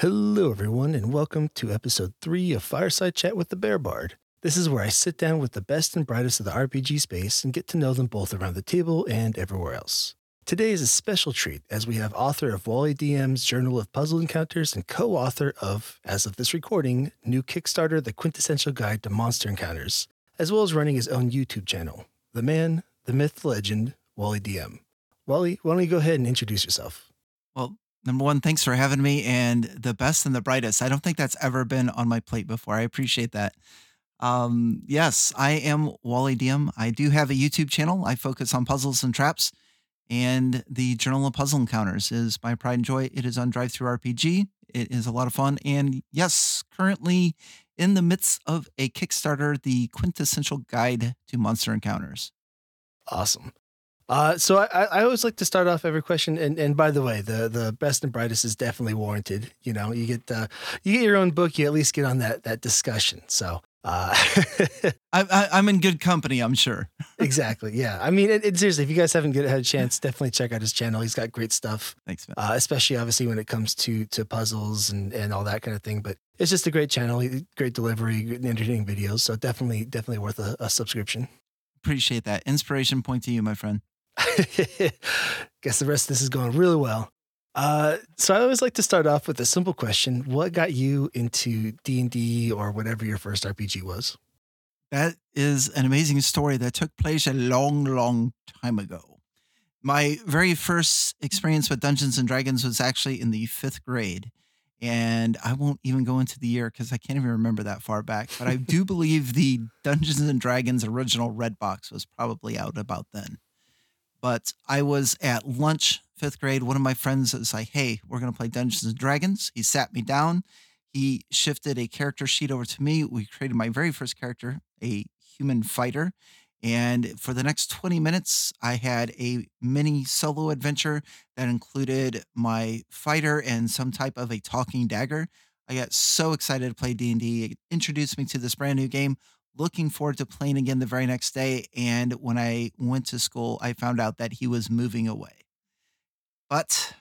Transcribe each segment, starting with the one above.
Hello, everyone, and welcome to episode three of Fireside Chat with the Bear Bard. This is where I sit down with the best and brightest of the RPG space and get to know them both around the table and everywhere else. Today is a special treat as we have author of Wally DM's Journal of Puzzle Encounters and co author of, as of this recording, new Kickstarter The Quintessential Guide to Monster Encounters, as well as running his own YouTube channel. The man, the myth, the legend, Wally DM. Wally, why don't you go ahead and introduce yourself? Well, number one, thanks for having me and the best and the brightest. I don't think that's ever been on my plate before. I appreciate that. Um, yes, I am Wally DM. I do have a YouTube channel. I focus on puzzles and traps, and the Journal of Puzzle Encounters is my pride and joy. It is on Drive Through RPG. It is a lot of fun, and yes, currently in the midst of a Kickstarter, the quintessential guide to monster encounters. Awesome. Uh, so I, I always like to start off every question, and, and by the way, the the best and brightest is definitely warranted. You know, you get uh, you get your own book, you at least get on that that discussion. So uh, I, am in good company, I'm sure. exactly. Yeah. I mean, it, it, seriously, if you guys haven't get, had a chance, definitely check out his channel. He's got great stuff. Thanks, man. Uh, especially obviously when it comes to to puzzles and and all that kind of thing. But it's just a great channel, great delivery, entertaining videos. So definitely definitely worth a, a subscription. Appreciate that. Inspiration point to you, my friend. Guess the rest of this is going really well. Uh, so I always like to start off with a simple question: What got you into D and D or whatever your first RPG was? That is an amazing story that took place a long, long time ago. My very first experience with Dungeons and Dragons was actually in the fifth grade. And I won't even go into the year because I can't even remember that far back. But I do believe the Dungeons and Dragons original Red Box was probably out about then. But I was at lunch, fifth grade. One of my friends was like, hey, we're going to play Dungeons and Dragons. He sat me down. He shifted a character sheet over to me. We created my very first character, a human fighter. And for the next 20 minutes, I had a mini solo adventure that included my fighter and some type of a talking dagger. I got so excited to play D&D. It introduced me to this brand new game looking forward to playing again the very next day. And when I went to school, I found out that he was moving away. But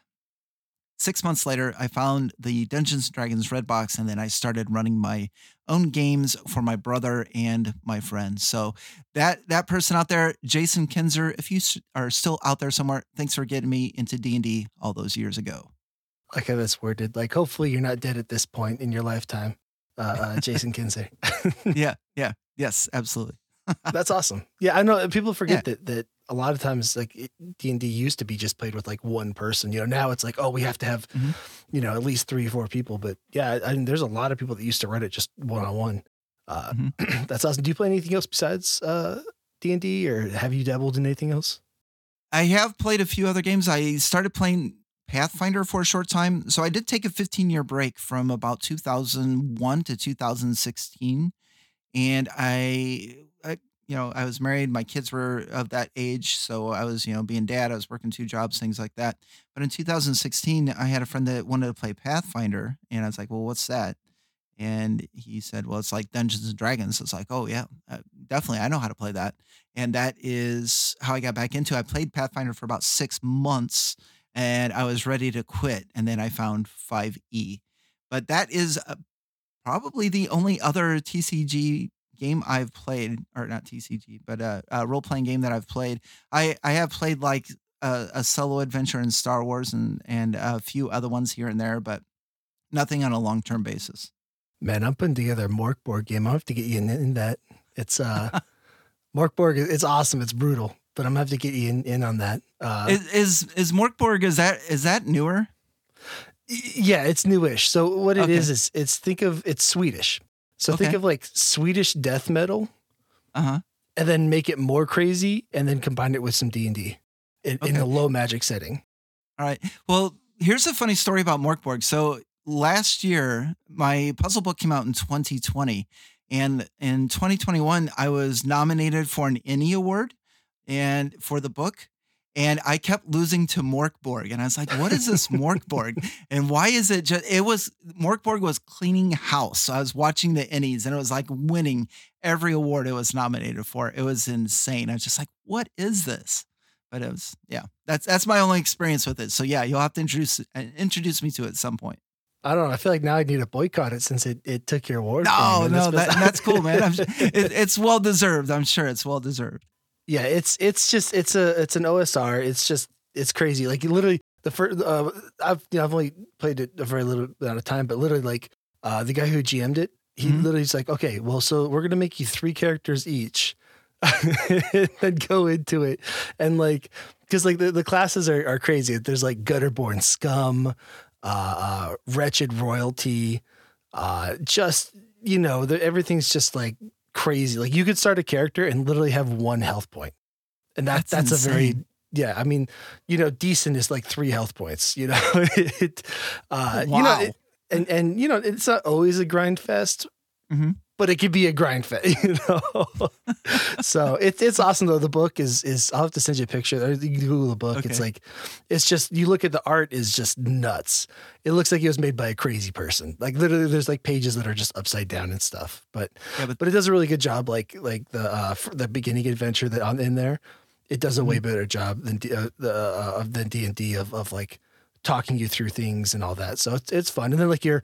six months later, I found the Dungeons and Dragons Red Box, and then I started running my own games for my brother and my friends. So that that person out there, Jason Kinzer, if you are still out there somewhere, thanks for getting me into D and D all those years ago. Like how that's worded. Like hopefully you're not dead at this point in your lifetime, uh, uh, Jason Kinsey. yeah, yeah. Yes, absolutely. That's awesome. Yeah, I know people forget yeah. that that a lot of times like D and D used to be just played with like one person. You know, now it's like oh we have to have mm-hmm. you know at least three or four people. But yeah, I mean, there's a lot of people that used to run it just one on one. That's awesome. Do you play anything else besides uh, D and D, or have you dabbled in anything else? I have played a few other games. I started playing Pathfinder for a short time. So I did take a 15 year break from about 2001 to 2016 and I, I, you know, I was married. My kids were of that age, so I was, you know, being dad. I was working two jobs, things like that. But in 2016, I had a friend that wanted to play Pathfinder, and I was like, "Well, what's that?" And he said, "Well, it's like Dungeons and Dragons." It's like, "Oh yeah, uh, definitely, I know how to play that." And that is how I got back into. it. I played Pathfinder for about six months, and I was ready to quit. And then I found 5e, but that is probably the only other TCG game I've played, or not TCG, but a, a role playing game that I've played. I I have played like a, a, solo adventure in Star Wars and and a few other ones here and there, but nothing on a long term basis. Man, I'm putting together a Morkborg game. I have to get you in, in that. It's uh, Morkborg. It's awesome. It's brutal, but I'm gonna have to get you in, in on that. Uh, is is, is Morkborg? Is that is that newer? Yeah, it's newish. So what it okay. is is it's think of it's Swedish. So okay. think of like Swedish death metal. Uh-huh. And then make it more crazy and then combine it with some D&D in, a low magic setting. All right. Well, here's a funny story about Morkborg. So last year, my puzzle book came out in 2020. And in 2021, I was nominated for an ENnie Award and for the book and I kept losing to Morkborg. And I was like, what is this Morkborg? and why is it just, it was, Morkborg was cleaning house. So I was watching the ENnies and it was like winning every award it was nominated for. It was insane. I was just like, what is this? But it was, yeah, that's, that's my only experience with it. So yeah, you'll have to introduce, uh, introduce me to it at some point. I don't know. I feel like now I need to boycott it since it, it took your award. No, no, that, that's cool, man. it, it's well deserved. I'm sure it's well deserved. Yeah, it's it's just it's a it's an OSR. It's just it's crazy. Like literally the first. Uh, I've you know I've only played it a very little amount of time, but literally like uh, the guy who GM'd it, he mm-hmm. literally's like, okay, well, so we're gonna make you three characters each. and go into it and like because like the, the classes are, are crazy there's like gutterborn scum uh, uh wretched royalty uh just you know the, everything's just like crazy. Like you could start a character and literally have one health point. And that that's, that's a very yeah i mean you know decent is like three health points you know? It uh wow. you know it, and and you know it's not always a grind fest. Mm-hmm but it could be a grind fit, you know. so it's it's awesome though. The book is is I'll have to send you a picture. Or you can Google the book. Okay. It's like it's just you look at the art is just nuts. It looks like it was made by a crazy person. Like literally, there's like pages that are just upside down and stuff. But yeah, but, but it does a really good job. Like like the uh, the beginning adventure that on in there, it does a mm-hmm. way better job than uh, the uh, than D and D of of like talking you through things and all that. So it's it's fun. And then like you're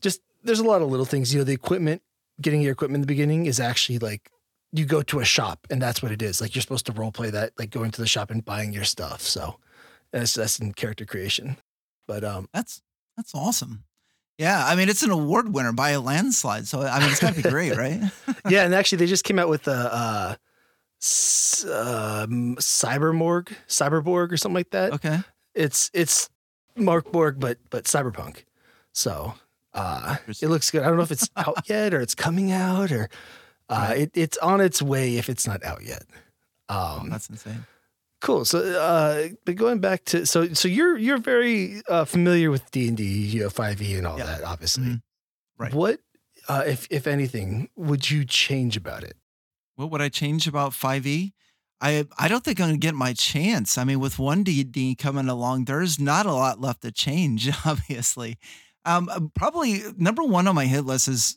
just there's a lot of little things. You know, the equipment getting your equipment in the beginning is actually like you go to a shop and that's what it is. Like you're supposed to role play that, like going to the shop and buying your stuff. So that's that's in character creation. But um, that's that's awesome. Yeah, I mean it's an award winner by a landslide. So I mean it's gotta be great, right? yeah, and actually they just came out with a uh, uh, Cybermorg, Cyberborg or something like that. Okay, it's it's Morkborg, but but cyberpunk. So uh, it looks good. I don't know if it's out yet or it's coming out or uh, right. it, it's on its way if it's not out yet. Um, oh, that's insane. Cool. So, uh, but going back to so so you're you're very uh, familiar with D and D, you know, five E and all yeah. that, obviously. Mm-hmm. Right. What, uh, if if anything, would you change about it? What would I change about five E? I I don't think I'm gonna get my chance. I mean, with one D D coming along, there's not a lot left to change. Obviously, um, uh, probably number one on my hit list is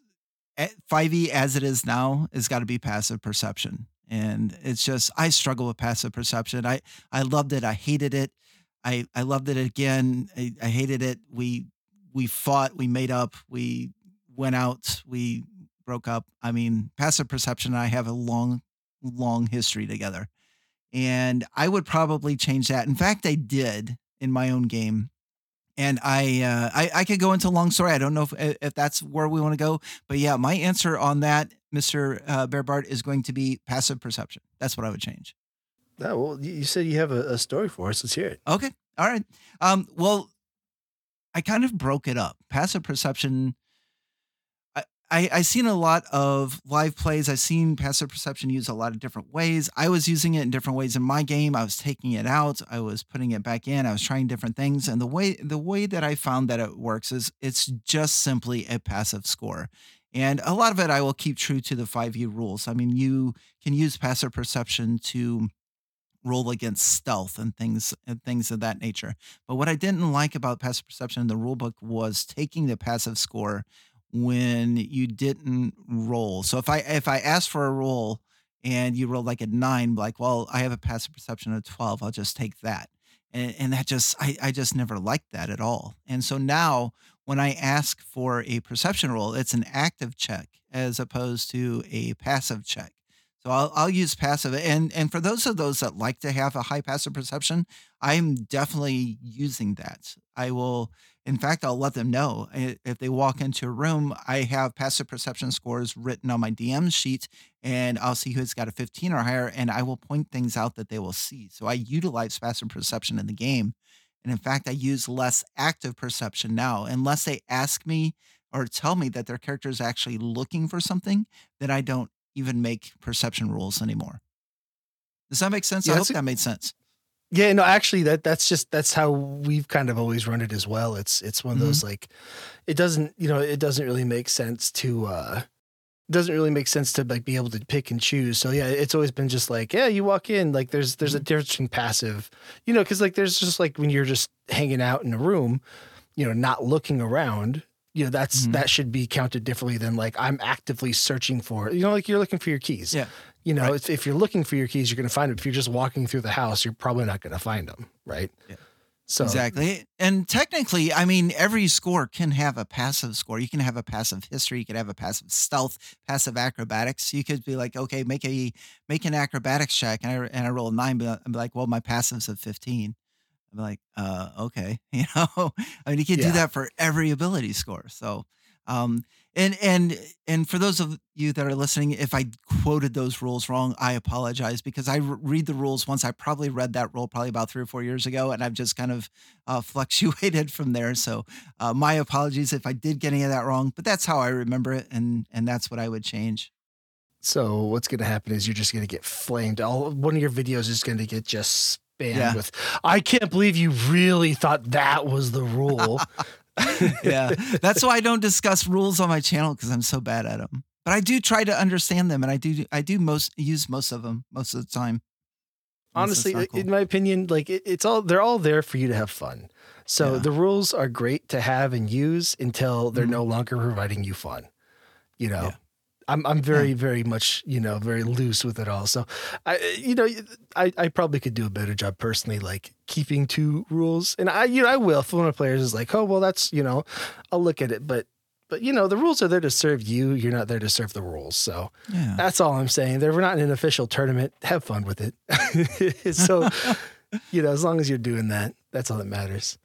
5e as it is now has got to be passive perception. And it's just I struggle with passive perception. I I loved it. I hated it. I I loved it again. I, I hated it. We we fought. We made up. We went out. We broke up. I mean, passive perception and I have a long, long history together. And I would probably change that. In fact, I did in my own game and I, uh, I, I could go into a long story. I don't know if if that's where we want to go, but yeah, my answer on that, Mister uh, Bear Bart, is going to be passive perception. That's what I would change. Oh, well, you said you have a, a story for us. Let's hear it. Okay, all right. Um, well, I kind of broke it up. Passive perception I, I've seen a lot of live plays. I've seen passive perception used a lot of different ways. I was using it in different ways in my game. I was taking it out. I was putting it back in. I was trying different things. And the way the way that I found that it works is it's just simply a passive score. And a lot of it I will keep true to the 5e rules. I mean, you can use passive perception to roll against stealth and things and things of that nature. But what I didn't like about passive perception in the rulebook was taking the passive score when you didn't roll. So if I if I ask for a roll and you roll like a nine, like, well, I have a passive perception of 12, I'll just take that. And, and that just I, I just never liked that at all. And so now when I ask for a perception roll, it's an active check as opposed to a passive check. So I'll, I'll use passive. And, and for those of those that like to have a high passive perception, I'm definitely using that. I will, in fact, I'll let them know if they walk into a room. I have passive perception scores written on my DM sheet, and I'll see who's got a 15 or higher, and I will point things out that they will see. So I utilize passive perception in the game. And in fact, I use less active perception now, unless they ask me or tell me that their character is actually looking for something, that I don't even make perception rules anymore. Does that make sense? Yeah, I hope a, that made sense. Yeah, no, actually that that's just that's how we've kind of always run it as well. It's it's one of those mm-hmm. like it doesn't, you know, it doesn't really make sense to uh doesn't really make sense to like be able to pick and choose. So yeah, it's always been just like, yeah, you walk in, like there's there's a mm-hmm. difference between passive, you know, because like there's just like when you're just hanging out in a room, you know, not looking around, you know, that's mm-hmm. that should be counted differently than like I'm actively searching for, you know, like you're looking for your keys. Yeah you know, right. if, if you're looking for your keys, you're going to find them. If you're just walking through the house, you're probably not going to find them, right? Yeah. So Exactly. And technically, I mean, every score can have a passive score. You can have a passive history, you could have a passive stealth, passive acrobatics. You could be like, okay, make a make an acrobatics check, and I and I roll a nine, but I'm like, well, my passive's a fifteen. I'm like, uh, okay, you know, I mean, you can Yeah. do that for every ability score. So, um, and and and for those of you that are listening, if I quoted those rules wrong, I apologize because I re- read the rules once. I probably read that rule probably about three or four years ago, and I've just kind of uh, fluctuated from there. So, uh, my apologies if I did get any of that wrong, but that's how I remember it, and and that's what I would change. So what's going to happen is you're just going to get flamed. All one of your videos is going to get just spammed Yeah. with. I can't believe you really thought that was the rule. yeah, that's why I don't discuss rules on my channel because I'm so bad at them. But I do try to understand them, and I do I do most use most of them most of the time. And so Honestly, cool. in my opinion, like it, it's all they're all there for you to have fun. So Yeah. the rules are great to have and use until they're Mhm. no longer providing you fun. You know. Yeah. I'm I'm very very much you know very loose with it all. So I you know I, I probably could do a better job personally like keeping two rules. And I you know I will. If one of my players is like oh well that's you know I'll look at it. But but you know the rules are there to serve you. You're not there to serve the rules. So yeah. that's all I'm saying. They're not in an official tournament. Have fun with it. So you know as long as you're doing that that's all that matters.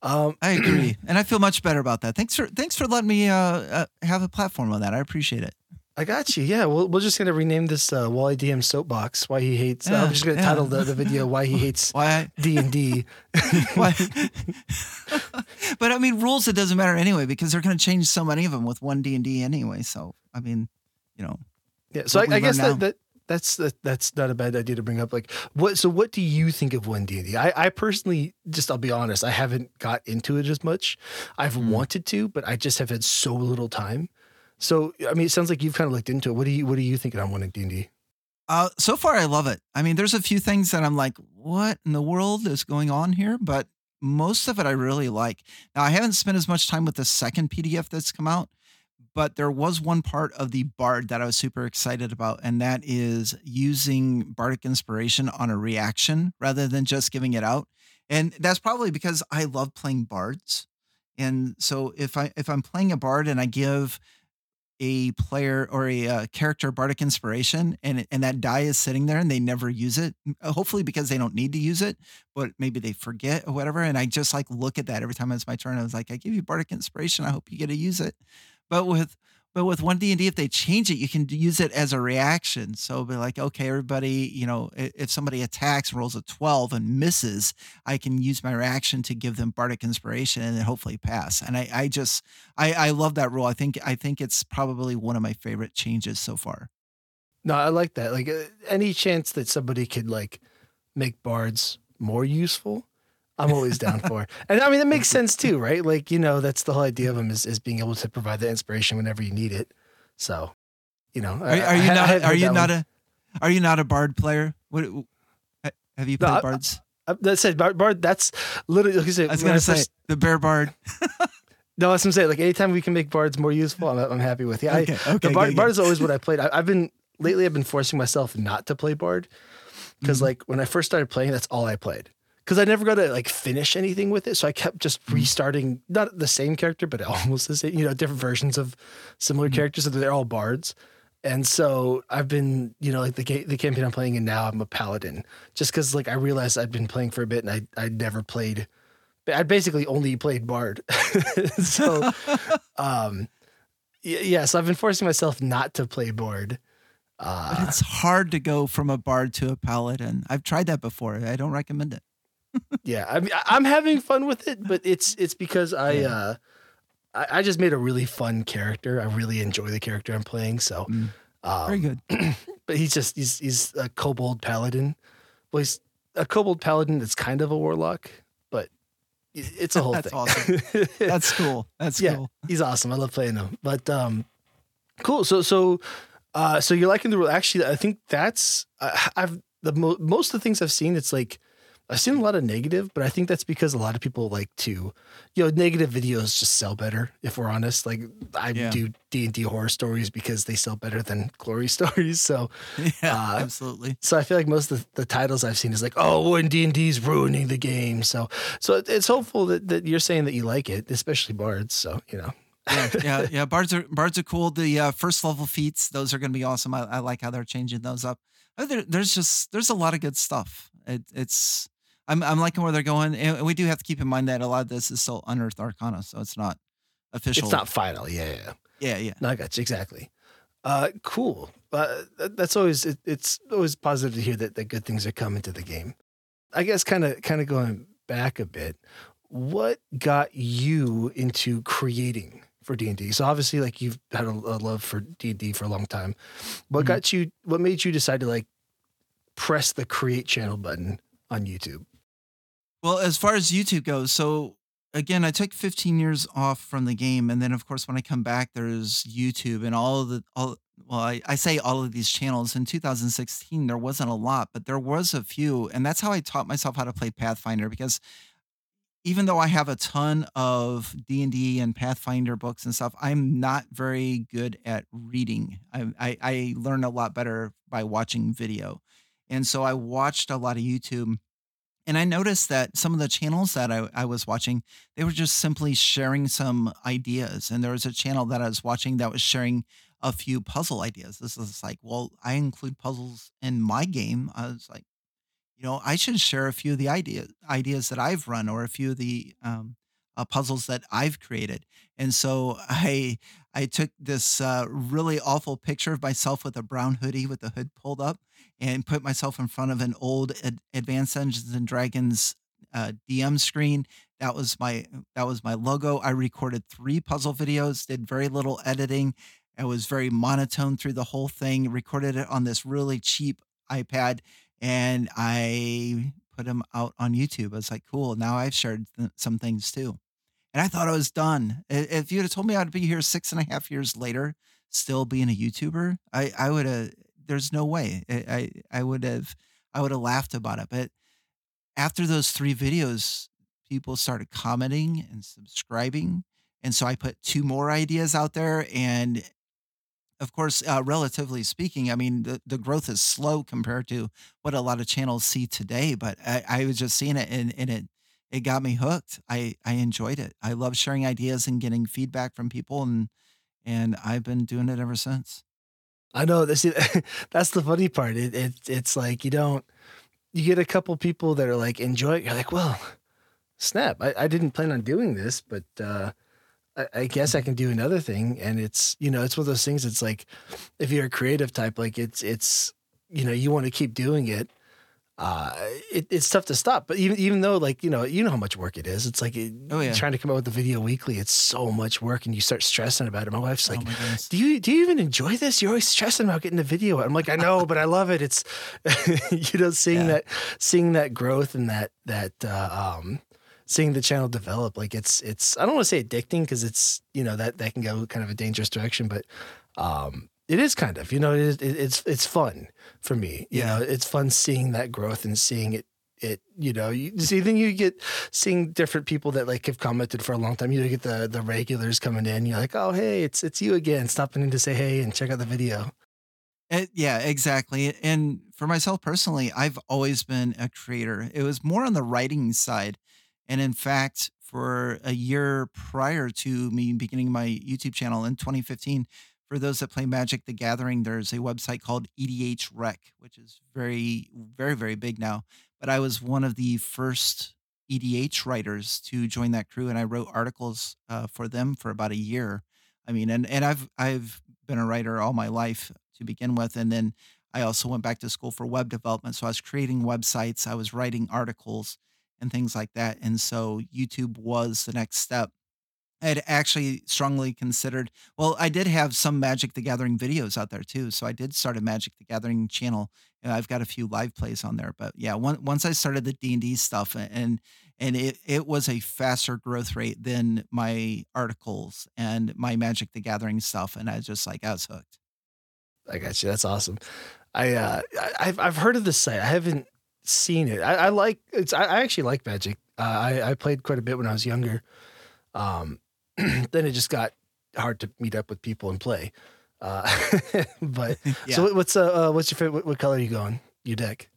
Um I agree, and I feel much better about that. Thanks for thanks for letting me uh, uh, have a platform on that. I appreciate it. I got you. Yeah, we'll, we're just gonna rename this uh, Wally DM soapbox. Why he hates. Yeah, I'm just gonna yeah. title the, the video "Why he hates D and D." why? but I mean, rules. It doesn't matter anyway because they're going to change so many of them with one D and D anyway. So I mean, you know, Yeah. So I, I guess that, that that's that, that's not a bad idea to bring up. Like, what? So what do you think of one D and D? I I personally just I'll be honest. I haven't got into it as much. I've Mm. wanted to, but I just have had so little time. So I mean, it sounds like you've kind of looked into it. What do you What are you thinking on one D and D? Uh, so far, I love it. I mean, there's a few things that I'm like, what in the world is going on here? But most of it I really like. Now, I haven't spent as much time with the second PDF that's come out, but there was one part of the Bard that I was super excited about, and that is using Bardic Inspiration on a reaction rather than just giving it out. And that's probably because I love playing bards. And so if I if I'm playing a bard and I give a player or a uh, character bardic inspiration and and that die is sitting there and they never use it uh, hopefully because they don't need to use it but maybe they forget or whatever and i just like look at that every time it's my turn i was like i give you bardic inspiration i hope you get to use it. But with but with one D and D, if they change it, you can use it as a reaction. So be like, okay, everybody, you know, if somebody attacks rolls a twelve and misses, I can use my reaction to give them bardic inspiration and then hopefully pass. And I, I just, I, I love that rule. I think, I think it's probably one of my favorite changes so far. No, I like that. Like uh, any chance that somebody could like make bards more useful, I'm always down for. And I mean, it makes sense too, right? Like you know, that's the whole idea of them is, is being able to provide the inspiration whenever you need it. So, you know, Are, are you not? A, are you not a? Are you not a bard player? What? Have you No, played I- bards? That said, bard, bard. That's literally. Like I, said, I was gonna say first- the bear bard. no, that's what I'm saying. Like anytime we can make bards more useful, I'm, I'm happy with. Yeah, I- Okay, okay, the bard, good, bard good. is always what I played. I, I've been lately. I've been forcing myself not to play bard because Mhm. like when I first started playing, that's all I played. Because I never got to like finish anything with it, so I kept just Mhm. restarting not the same character, but almost the same. You know, different versions of similar Mhm. characters. So they're all bards. And so I've been, you know, like the ga- the campaign I'm playing in now, I'm a paladin, just because like I realized I'd been playing for a bit and I I never played. I basically only played bard, so um, yeah. So I've been forcing myself not to play bard. But Uh, it's hard to go from a bard to a paladin. I've tried that before. I don't recommend it. Yeah, I mean, I- I'm having fun with it, but it's it's because I Yeah. uh, I, I just made a really fun character. I really enjoy the character I'm playing. So, Mm. Very um, good. but he's just he's he's a kobold paladin. Well, he's a kobold paladin that's kind of a warlock, but it's a whole That's thing. awesome. That's cool. That's Yeah. cool. he's awesome. I love playing him. But um, cool. So so uh, so you're liking the rule. Actually, I think that's uh, I've the mo- most of the things I've seen. It's like I've seen a lot of negative, but I think that's because a lot of people like to, you know, negative videos just sell better. If we're honest, like I Yeah. do D and D horror stories because they sell better than glory stories. So, Yeah, Uh, absolutely. so I feel like most of the, the titles I've seen is like, oh, one D and D's ruining the game. So, so it's hopeful that, that you're saying that you like it, especially bards. So you know, yeah, yeah, yeah. Bards are bards are cool. The uh, first level feats, those are going to be awesome. I, I like how they're changing those up. There, there's just there's a lot of good stuff. It, it's I'm I'm liking where they're going, and we do have to keep in mind that a lot of this is still unearthed arcana, so it's not official. it's not final. Yeah, yeah. yeah. Yeah. No, I got you exactly. Uh, cool. Uh, that's always it, it's always positive to hear that, that good things are coming to the game. I guess kind of kind of going back a bit. What got you into creating for D and D? So obviously, like you've had a, a love for D and D for a long time. What Mhm. got you? What made you decide to like press the create channel button on YouTube? Well, as far as YouTube goes, so again, I took 15 years off from the game, and then of course when I come back, there's YouTube and all the all. Well, I, I say all of these channels. In 2016, there wasn't a lot, but there was a few, and that's how I taught myself how to play Pathfinder. Because even though I have a ton of D and D and Pathfinder books and stuff, I'm not very good at reading. I, I I learn a lot better by watching video, and so I watched a lot of YouTube and I noticed that some of the channels that I, I was watching, they were just simply sharing some ideas. And there was a channel that I was watching that was sharing a few puzzle ideas. This is like, well, I include puzzles in my game. I was like, you know, I should share a few of the idea, ideas that I've run or a few of the um, uh, puzzles that I've created. And so I I took this uh, really awful picture of myself with a brown hoodie with the hood pulled up and put myself in front of an old Ad- Advanced Dungeons and Dragons uh, DM screen. That was my that was my logo. I recorded three puzzle videos, did very little editing. I was very monotone through the whole thing. Recorded it on this really cheap iPad, and I put them out on YouTube. I was like, cool. Now I've shared th- some things too, and I thought I was done. If you'd have told me I'd be here six and a half years later, still being a YouTuber, I I would have. There's no way. I I, I would have. I would have laughed about it. But after those three videos, people started commenting and subscribing, and so I put two more ideas out there, and of course, uh, relatively speaking, I mean, the, the growth is slow compared to what a lot of channels see today. But I, I was just seeing it and, and it it got me hooked. I, I enjoyed it. I love sharing ideas and getting feedback from people and and I've been doing it ever since. I know that's that's the funny part. It, it it's like you don't you get a couple people that are like enjoy it. You're like, well, snap! I, I didn't plan on doing this, but uh, I, I guess I can do another thing. And it's you know it's one of those things. It's like if you're a creative type, like it's it's you know you want to keep doing it. Uh, it, it's tough to stop, but even even though like you know you know how much work it is, it's like it, Oh, yeah. trying to come out with a video weekly. It's so much work, and you start stressing about it. My wife's like, oh my do you do you even enjoy this? You're always stressing about getting a video. out." I'm like, I know, but I love it. It's you know, seeing Yeah. that seeing that growth and that that uh, um seeing the channel develop. Like it's it's I don't want to say addicting because it's you know that that can go kind of a dangerous direction, but um it is kind of you know it is, it, it's it's fun for me. You Yeah. know, it's fun seeing that growth and seeing it it you know you see then you get seeing different people that like have commented for a long time you get the the regulars coming in you're like oh hey it's it's you again stopping in to say hey and check out the video It, yeah, exactly. And for myself personally, I've always been a creator. It was more on the writing side. And in fact, for a year prior to me beginning my YouTube channel in 2015, for those that play Magic the Gathering, there's a website called EDHREC, which is very, very, very big now. But I was one of the first EDH writers to join that crew, and I wrote articles uh, for them for about a year. I mean, and and I've I've been a writer all my life to begin with, and then I also went back to school for web development. So I was creating websites, I was writing articles and things like that, and so YouTube was the next step. I had actually strongly considered. Well, I did have some Magic the Gathering videos out there too, so I did start a Magic the Gathering channel. and I've got a few live plays on there, but yeah, one, once I started the D and D stuff, and and it it was a faster growth rate than my articles and my Magic the Gathering stuff, and I was just like I was hooked. i got you that's awesome i uh i've i've heard of this site i haven't seen it. I, I like it's. I, I actually like Magic. Uh, I I played quite a bit when I was younger. Um, then it just got hard to meet up with people and play. Uh, but Yeah. so what's uh, uh what's your favorite? What, what color are you going? Your deck?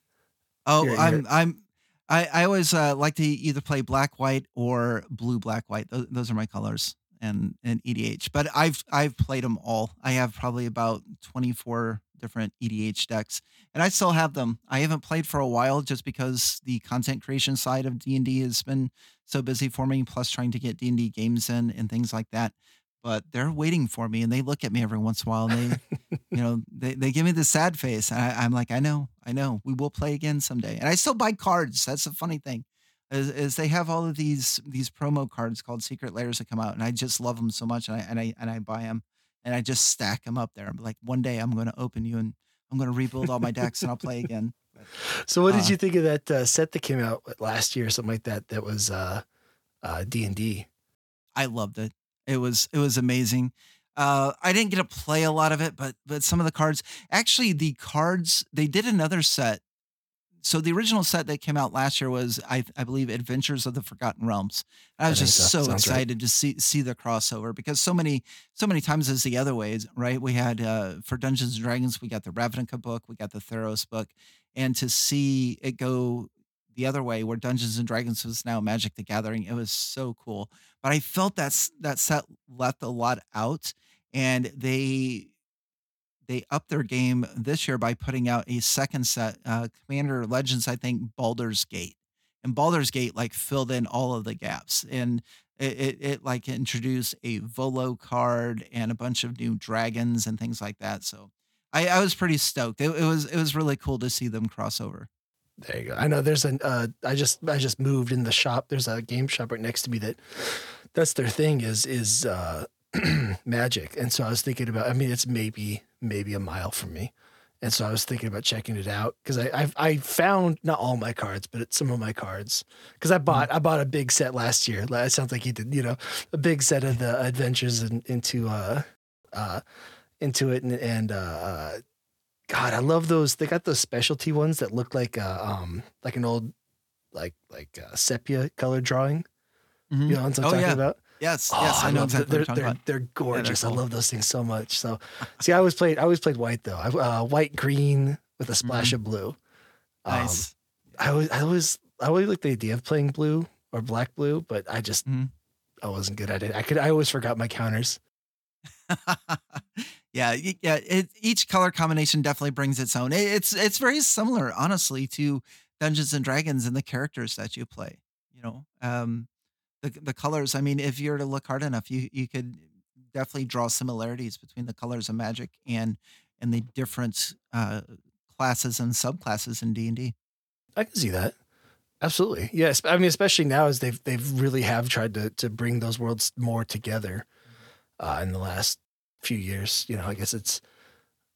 Oh, You're- I'm I'm I, I always uh, like to either play black white or blue black white. Those, those are my colors and and EDH. But I've I've played them all. I have probably about 24 different EDH decks, and I still have them. I haven't played for a while just because the content creation side of D and D has been so busy for me. Plus, trying to get D and D games in and things like that. But they're waiting for me, and they look at me every once in a while, and they you know, they, they give me the sad face. And I, I'm like, I know, I know, we will play again someday. And I still buy cards. That's the funny thing, is, is they have all of these these promo cards called Secret Lairs that come out, and I just love them so much, and I and I and I buy them, and I just stack them up there. I'm like, one day I'm going to open you, and I'm going to rebuild all my decks, and I'll play again. So what did Uh, you think of that uh, set that came out last year or something like that? That was uh, uh, D and D. I loved it. It was it was amazing. Uh, I didn't get to play a lot of it, but but some of the cards, actually, the cards they did another set. So the original set that came out last year was, I, I believe, Adventures of the Forgotten Realms. I was think just so. so, Sounds right. excited to see see the crossover because so many so many times is the other ways, right? We had uh, for Dungeons and Dragons, we got the Ravnica book, we got the Theros book, and to see it go the other way, where Dungeons and Dragons was now Magic the Gathering, it was so cool. But I felt that's that set left a lot out, and they they upped their game this year by putting out a second set, uh, Commander Legends, I think Baldur's Gate, and Baldur's Gate like filled in all of the gaps, and it, it, it like introduced a Volo card and a bunch of new dragons and things like that. So I, I was pretty stoked. It, it was it was really cool to see them cross over. There you go. I know there's an uh I just I just moved in the shop. There's a game shop right next to me that that's their thing is is uh magic. And so I was thinking about I mean it's maybe maybe a mile from me. And so I was thinking about checking it out because I I've, I found not all my cards, but some of my cards because I bought I bought a big set last year. It sounds like you did, you know, a big set of the adventures in, into uh uh into it and and uh, God, I love those. They got those specialty ones that look like uh, um like an old like like uh, sepia color drawing. Mhm. You know what I'm Oh, talking yeah. about? Yes, Oh, yes, I know exactly they're they're, about. they're gorgeous. cool. I love those things so much. So see, I always played I always played white though. I, uh, white green with a splash of blue. Um, Nice. I always I always I always like the idea of playing blue or black blue, but I just Mhm. I wasn't good at it. I could I always forgot my counters. yeah, yeah. It, each color combination definitely brings its own. It, it's it's very similar, honestly, to Dungeons and Dragons and the characters that you play. You know, um, the the colors. I mean, if you were to look hard enough, you you could definitely draw similarities between the colors of Magic and and the different uh, classes and subclasses in D and D. I can see that. Absolutely. Yes. I mean, especially now as they've they've really have tried to to bring those worlds more together uh, in the last few years. You know, I guess it's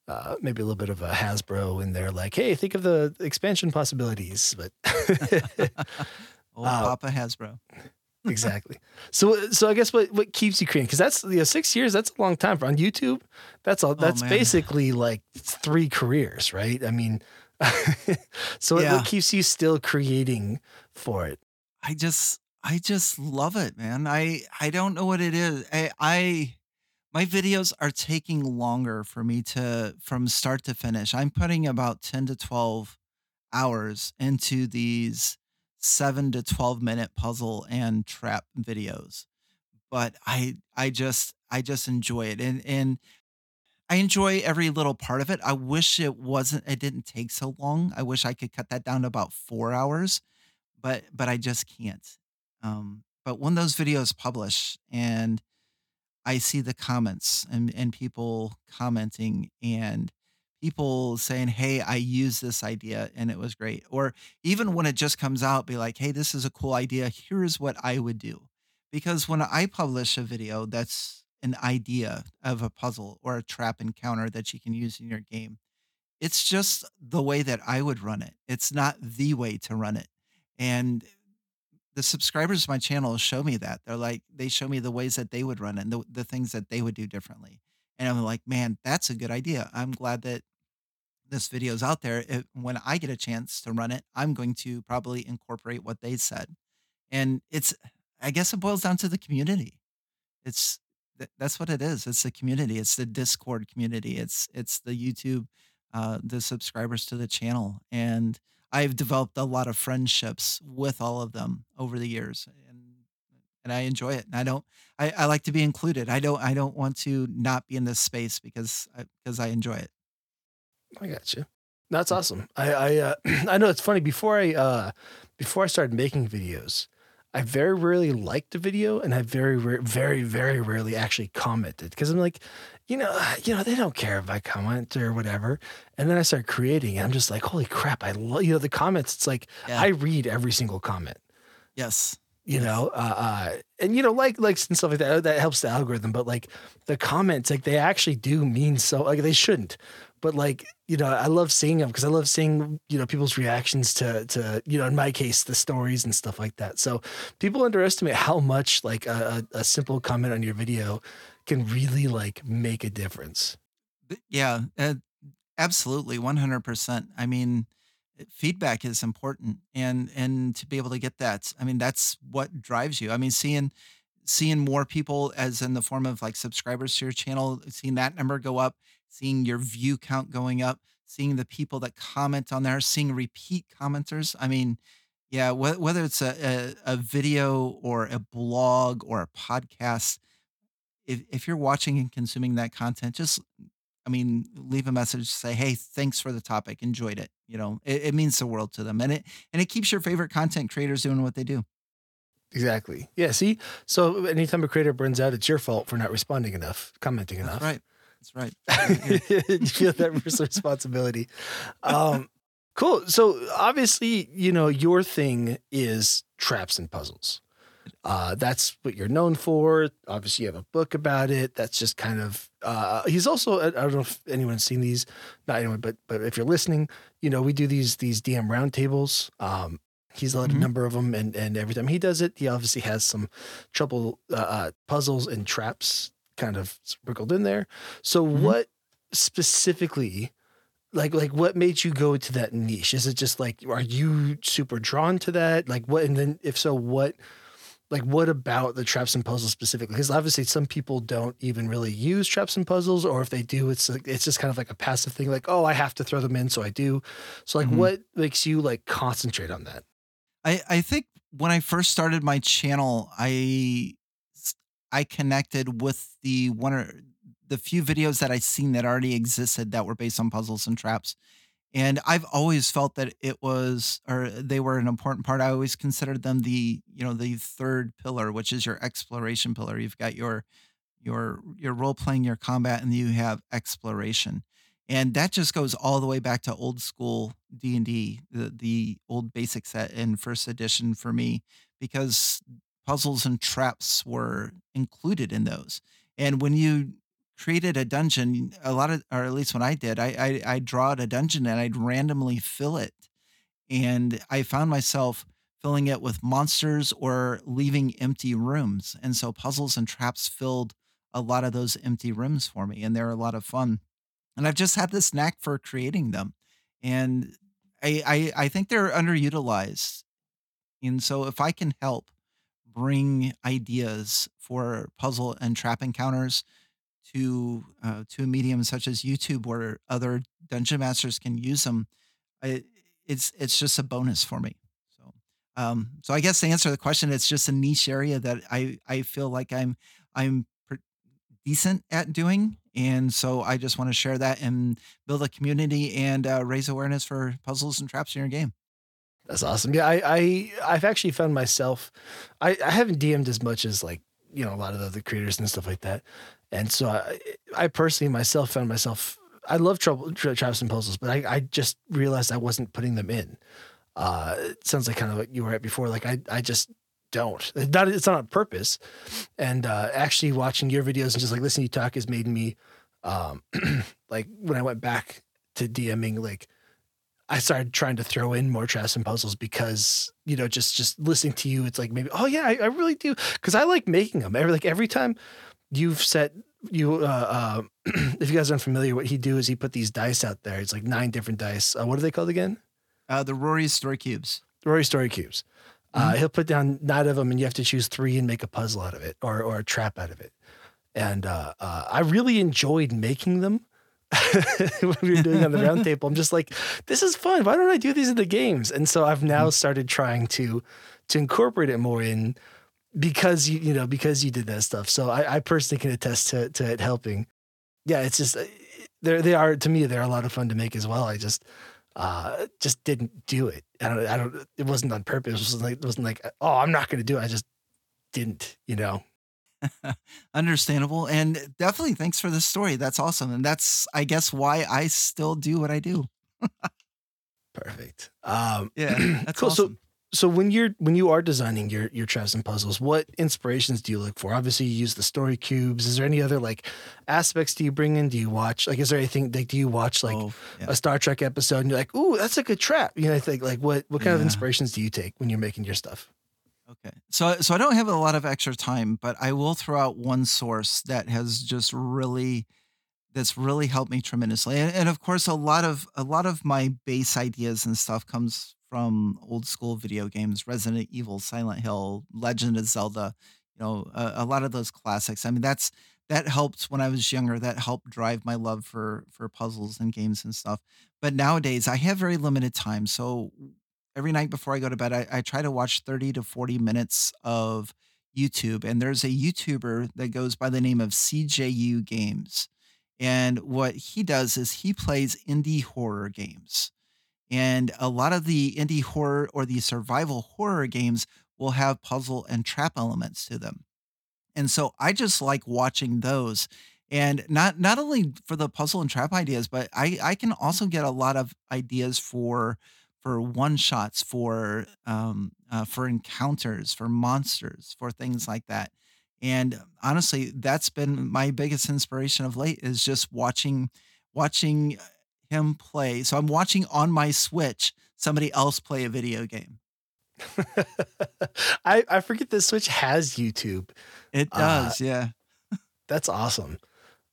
uh, maybe a little bit of a Hasbro in there, like, hey, think of the expansion possibilities. But Old Uh, Papa Hasbro. Exactly. So so I guess what what keeps you creating because that's you know, six years. That's a long time for on YouTube. That's all. Oh, that's man. basically like three careers, right? I mean. so Yeah. what keeps you still creating for it? I just I just love it, man. I I don't know what it is. I I my videos are taking longer for me to from start to finish. I'm putting about 10 to 12 hours into these 7 to 12 minute puzzle and trap videos. But I I just I just enjoy it and and I enjoy every little part of it. I wish it wasn't it didn't take so long. I wish I could cut that down to about 4 hours but but I just can't. Um, but when those videos publish and I see the comments and and people commenting and people saying, "Hey, I use this idea and it was great," or even when it just comes out, be like, "Hey, this is a cool idea. Here's what I would do." Because when I publish a video that's an idea of a puzzle or a trap encounter that you can use in your game, it's just the way that I would run it. It's not the way to run it. And the subscribers to my channel show me that. They're like, they show me the ways that they would run it and the, the things that they would do differently. And I'm like, man, that's a good idea. I'm glad that this video is out there, it, when I get a chance to run it, I'm going to probably incorporate what they said. And it's, I guess it boils down to the community. It's that's what it is. It's the community. It's the Discord community. It's it's the YouTube, uh, the subscribers to the channel, and I've developed a lot of friendships with all of them over the years, and and I enjoy it. And I don't. I, I like to be included. I don't. I don't want to not be in this space because I, because I enjoy it. I got you. That's awesome. I I uh, I know it's funny. Before I uh, before I started making videos, I very rarely liked a video, and I very rare, very very rarely actually commented because I'm like, you know, you know, they don't care if I comment or whatever. And then I start creating, and I'm just like, holy crap! I love you know the comments. It's like yeah. I read every single comment. Yes you know uh, uh, and you know like likes and stuff like that that helps the algorithm but like the comments like they actually do mean so like they shouldn't. But like you know i love seeing them because i love seeing you know people's reactions to to you know in my case the stories and stuff like that. So people underestimate how much like a, a simple comment on your video can really like make a difference. Yeah uh, absolutely 100% i mean feedback is important and and to be able to get that i mean that's what drives you. I mean seeing seeing more people as in the form of like subscribers to your channel seeing that number go up seeing your view count going up seeing the people that comment on there seeing repeat commenters i mean yeah wh- whether it's a, a, a video or a blog or a podcast if, if you're watching and consuming that content just I mean, leave a message, say, "Hey, thanks for the topic. Enjoyed it." You know, it, it, means the world to them, and it and it keeps your favorite content creators doing what they do. Exactly. Yeah. See, so anytime a creator burns out, it's your fault for not responding enough, commenting enough. That's. Right. That's right. you feel that responsibility. Um, cool. So obviously, you know, your thing is traps and puzzles. Uh, that's what you're known for. Obviously, you have a book about it. That's just kind of. Uh, he's also. I don't know if anyone's seen these. Not anyone, but but if you're listening, you know we do these these DM roundtables. Um, he's led mm-hmm. a number of them, and and every time he does it, he obviously has some trouble uh, uh puzzles and traps kind of sprinkled in there. So mm-hmm. what specifically? like like what made you go to that niche is it just like are you super drawn to that like what and then if so what like what about the traps and puzzles specifically? Because obviously some people don't even really use traps and puzzles or if they do it's like it's just kind of like a passive thing like oh i have to throw them in so i do. So like mm-hmm. what makes you like concentrate on that? I i think when i first started my channel i i connected with the one or the few videos that i seen that already existed that were based on puzzles and traps and I've always felt that it was, or they were an important part. I always considered them the, you know, the third pillar, which is your exploration pillar. You've got your, your, your role playing, your combat, and you have exploration, and that just goes all the way back to old school D and D, the the old basic set in first edition for me, because puzzles and traps were included in those. And when you created a dungeon, a lot of, or at least when I did, I, I, I draw a dungeon and I'd randomly fill it. And I found myself filling it with monsters or leaving empty rooms. And so puzzles and traps filled a lot of those empty rooms for me. And they're a lot of fun. And I've just had this knack for creating them. And I, I, I think they're underutilized. And so if I can help bring ideas for puzzle and trap encounters to uh, to a medium such as YouTube, where other dungeon masters can use them, I, it's it's just a bonus for me. So, um, so I guess to answer the question, it's just a niche area that I I feel like I'm I'm decent at doing, and so I just want to share that and build a community and uh, raise awareness for puzzles and traps in your game. That's awesome. Yeah, I, I I've actually found myself I, I haven't DM'd as much as like you know a lot of the other creators and stuff like that. And so I, I personally myself found myself I love trouble traps and puzzles, but I, I just realized I wasn't putting them in. Uh, it sounds like kind of what you were at before. Like I I just don't. Not it's not on purpose. And uh, actually watching your videos and just like listening to you talk has made me um, like when I went back to DMing, like I started trying to throw in more traps and puzzles because you know just just listening to you, it's like maybe oh yeah, I, I really do because I like making them. Every like every time you've set you uh, uh, if you guys aren't familiar, what he do is he put these dice out there. It's like nine different dice. Uh, what are they called again? Uh, the Rory Story Cubes. Rory Story Cubes. Uh, Mhm. he'll put down nine of them, and you have to choose three and make a puzzle out of it, or or a trap out of it. And uh, uh, I really enjoyed making them when we were doing on the round table. I'm just like, this is fun. Why don't I do these in the games? And so I've now started trying to to incorporate it more in because you you know because you did that stuff. So I, I personally can attest to to it helping. Yeah, it's just they they are to me they're a lot of fun to make as well. I just uh just didn't do it. I don't I don't it wasn't on purpose. It wasn't like it wasn't like oh I'm not gonna do it. I just didn't, you know. Understandable. And definitely thanks for the story. That's awesome. And that's, I guess, why I still do what I do. Perfect. Um Yeah. That's cool. So awesome. So when you're when you are designing your your traps and puzzles, what inspirations do you look for? Obviously, you use the story cubes. Is there any other like aspects do you bring in? Do you watch like is there anything like do you watch like Oh, yeah. a Star Trek episode and you're like, ooh, that's a good trap? You know, I think like what what kind of inspirations do you take when you're making your stuff? Okay. So so I don't have a lot of extra time, but I will throw out one source that has just really that's really helped me tremendously. And, and of course a lot of a lot of my base ideas and stuff comes from old school video games, Resident Evil, Silent Hill, Legend of Zelda, you know, a, a lot of those classics. I mean that's that helped when I was younger. That helped drive my love for for puzzles and games and stuff. But nowadays I have very limited time. So every night before I go to bed, I, I try to watch 30 to 40 minutes of YouTube. And there's a YouTuber that goes by the name of CJU Games. And what he does is he plays indie horror games. And a lot of the indie horror or the survival horror games will have puzzle and trap elements to them. And so I just like watching those. And not not only for the puzzle and trap ideas, but I, I can also get a lot of ideas for for one shots, for um, uh, for encounters, for monsters, for things like that. And honestly, that's been my biggest inspiration of late is just watching watching him play. So I'm watching on my Switch somebody else play a video game. I I forget the Switch has YouTube. It Uh, does, yeah. That's awesome.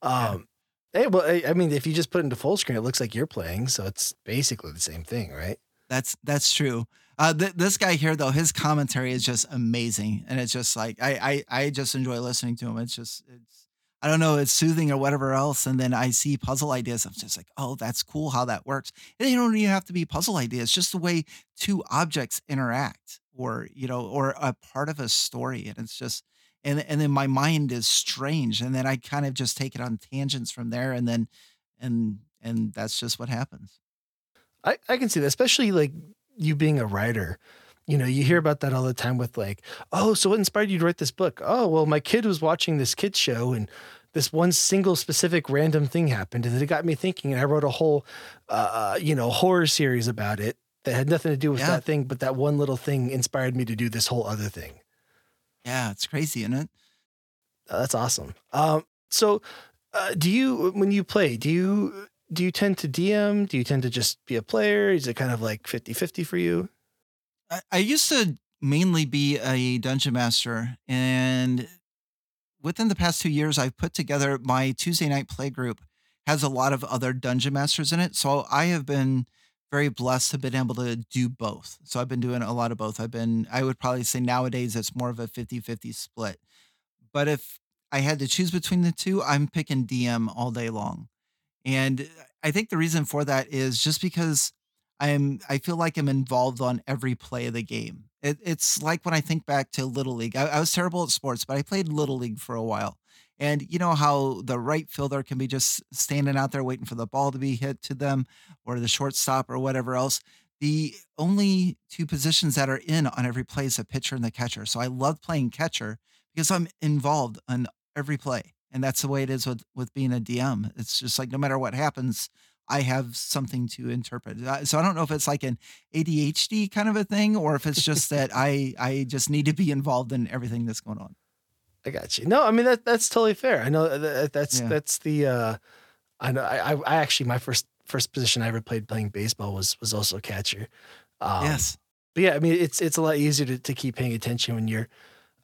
Yeah. Um, hey, well, I, I mean, if you just put it into full screen, it looks like you're playing, so it's basically the same thing, right? That's that's true. Uh, th- this guy here, though, his commentary is just amazing, and it's just like I, I I just enjoy listening to him. It's just it's I don't know, it's soothing or whatever else. And then I see puzzle ideas. I'm just like, oh, that's cool how that works. And they don't even have to be puzzle ideas, just the way two objects interact, or you know, or a part of a story. And it's just and and then my mind is strange, and then I kind of just take it on tangents from there, and then and and that's just what happens. I, I can see that, especially like you being a writer. You know, you hear about that all the time with like, oh, so what inspired you to write this book? Oh, well, my kid was watching this kids show and this one single specific random thing happened and it got me thinking and I wrote a whole uh, you know, horror series about it that had nothing to do with Yeah. that thing, but that one little thing inspired me to do this whole other thing. Yeah, it's crazy, isn't it? Uh, that's awesome. Um, so uh, do you when you play, do you do you tend to DM? Do you tend to just be a player? Is it kind of like 50-50 for you? I, I used to mainly be a dungeon master, and within the past two years, I've put together my Tuesday night play group has a lot of other dungeon masters in it. So I have been very blessed to been able to do both. So I've been doing a lot of both. I've been, I would probably say nowadays it's more of a 50 50 split. But if I had to choose between the two, I'm picking DM all day long. And I think the reason for that is just because I'm I feel like I'm involved on every play of the game. It, it's like when I think back to Little League. I, I was terrible at sports, but I played Little League for a while. And you know how the right fielder can be just standing out there waiting for the ball to be hit to them, or the shortstop, or whatever else. The only two positions that are in on every play is the pitcher and the catcher. So I love playing catcher because I'm involved on every play, and that's the way it is with with being a DM. It's just like no matter what happens, I have something to interpret. Uh, So I don't know if it's like an ADHD kind of a thing, or if it's just that I I just need to be involved in everything that's going on. I got you. No, I mean that that's totally fair. I know that that's Yeah. that's the uh I know I, I actually my first first position I ever played playing baseball was was also catcher. Um, yes. But yeah, I mean it's it's a lot easier to, to keep paying attention when you're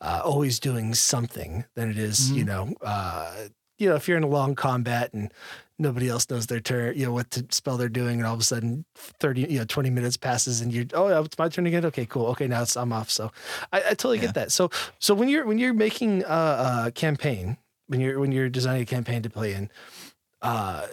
uh, always doing something than it is, you Mhm. know, uh you know, if you're in a long combat and nobody else knows their turn, you know, what to spell they're doing, and all of a sudden 30, you know, 20 minutes passes and you're, oh, it's my turn again. Okay, cool. Okay, now it's, I'm off. So I, I totally yeah. get that. So, so when you're, when you're making a, a, campaign, when you're, when you're designing a campaign to play in, uh,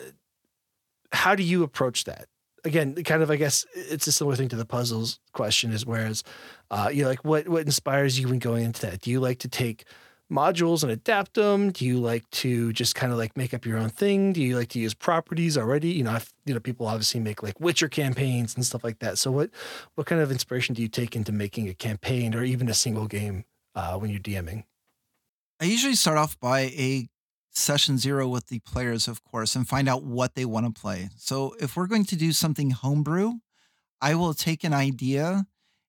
how do you approach that? Again, kind of, I guess it's a similar thing to the puzzles question is whereas, uh, you know, like what, what inspires you when going into that? Do you like to take, modules and adapt them? Do you like to just kind of like make up your own thing? Do you like to use properties already? You know, I've, you know, people obviously make like Witcher campaigns and stuff like that. So what what kind of inspiration do you take into making a campaign or even a single game uh, when you're DMing? I usually start off by a session zero with the players, of course, and find out what they want to play. So if we're going to do something homebrew, I will take an idea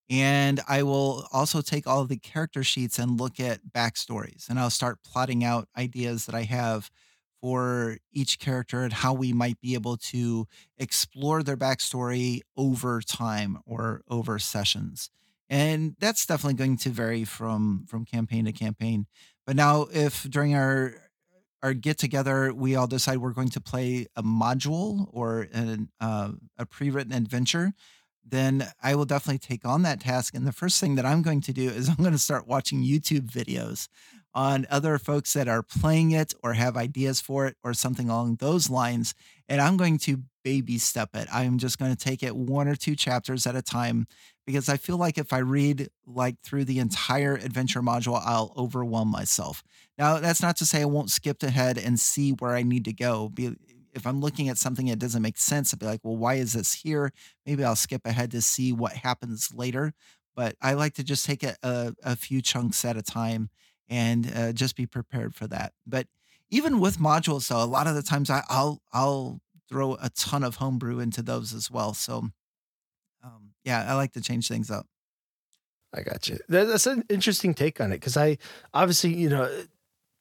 and I will also take all the character sheets and look at backstories. And I'll start plotting out ideas that I have for each character and how we might be able to explore their backstory over time or over sessions. And that's definitely going to vary from from campaign to campaign. But now if during our our get together we all decide we're going to play a module or an, uh, a pre-written adventure, then I will definitely take on that task. And the first thing that I'm going to do is I'm going to start watching YouTube videos on other folks that are playing it or have ideas for it or something along those lines. And I'm going to baby step it. I'm just going to take it one or two chapters at a time because I feel like if I read like through the entire adventure module, I'll overwhelm myself. Now, that's not to say I won't skip ahead and see where I need to go if I'm looking at something that doesn't make sense, I'd be like, well, why is this here? Maybe I'll skip ahead to see what happens later. But I like to just take a, a, a few chunks at a time and uh, just be prepared for that. But even with modules, though, a lot of the times I, will I'll throw a ton of homebrew into those as well. So, um, yeah, I like to change things up. I got you. That's an interesting take on it because I obviously, you know,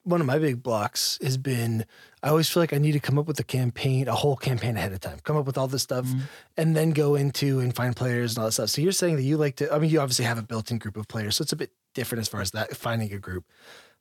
one of my big blocks has been I always feel like I need to come up with a campaign, a whole campaign ahead of time, come up with all this stuff, mm-hmm. and then go into and find players and all that stuff. So you're saying that you like to, I mean, you obviously have a built in group of players, so it's a bit different as far as that, finding a group.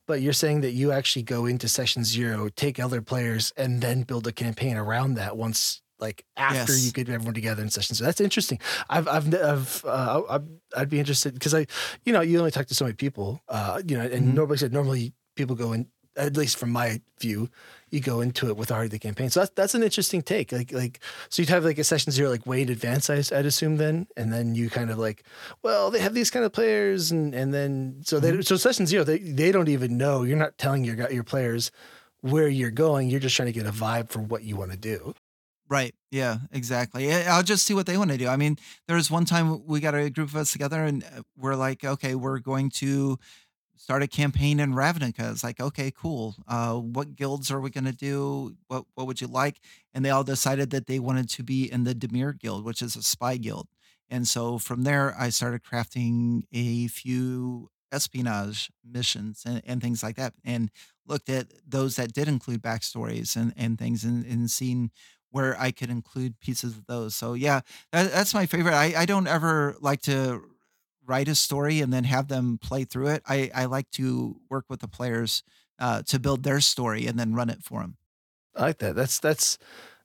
But you're saying that you actually go into session zero, take other players, and then build a campaign around that once like after yes. you get everyone together in sessions. So that's interesting. I've, I've, I've, uh, I'd be interested because I, you know, you only talk to so many people, uh, you know, and mm-hmm. nobody said normally people go in at least from my view, you go into it with already the campaign. So that's that's an interesting take. Like like so you'd have like a session zero like way in advance, I, would assume then, and then you kind of like, well, they have these kind of players, and and then so they mm-hmm. so session zero they they don't even know. You're not telling your your players where you're going. You're just trying to get a vibe for what you want to do. Right. Yeah, exactly. I'll just see what they want to do. I mean, there was one time we got a group of us together and uh, we're like, okay, we're going to start a campaign in Ravnica. It's like, okay, cool. Uh, what guilds are we going to do? What what would you like? And they all decided that they wanted to be in the Dimir Guild, which is a spy guild. And so from there, I started crafting a few espionage missions and, and things like that, and looked at those that did include backstories and, and things, and, and seen where I could include pieces of those. So yeah, that, that's my favorite. I, I don't ever like to write a story and then have them play through it. I, I like to work with the players uh, to build their story and then run it for them. I like that. That's that's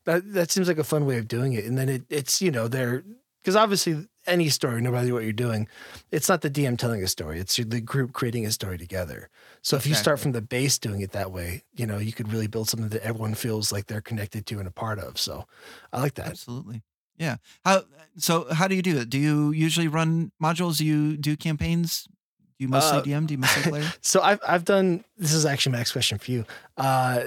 that that seems like a fun way of doing it. And then it, it's you know they're because obviously any story, no matter what you're doing, it's not the DM telling a story. It's the group creating a story together. So if you start from the base doing it that way, you know you could really build something that everyone feels like they're connected to and a part of. So I like that. Absolutely. Yeah. How so? How do you do it? Do you usually run modules? Do you do campaigns? Do you mostly uh, DM? Do you mostly play? so I've I've done. This is actually my next question for you. Uh,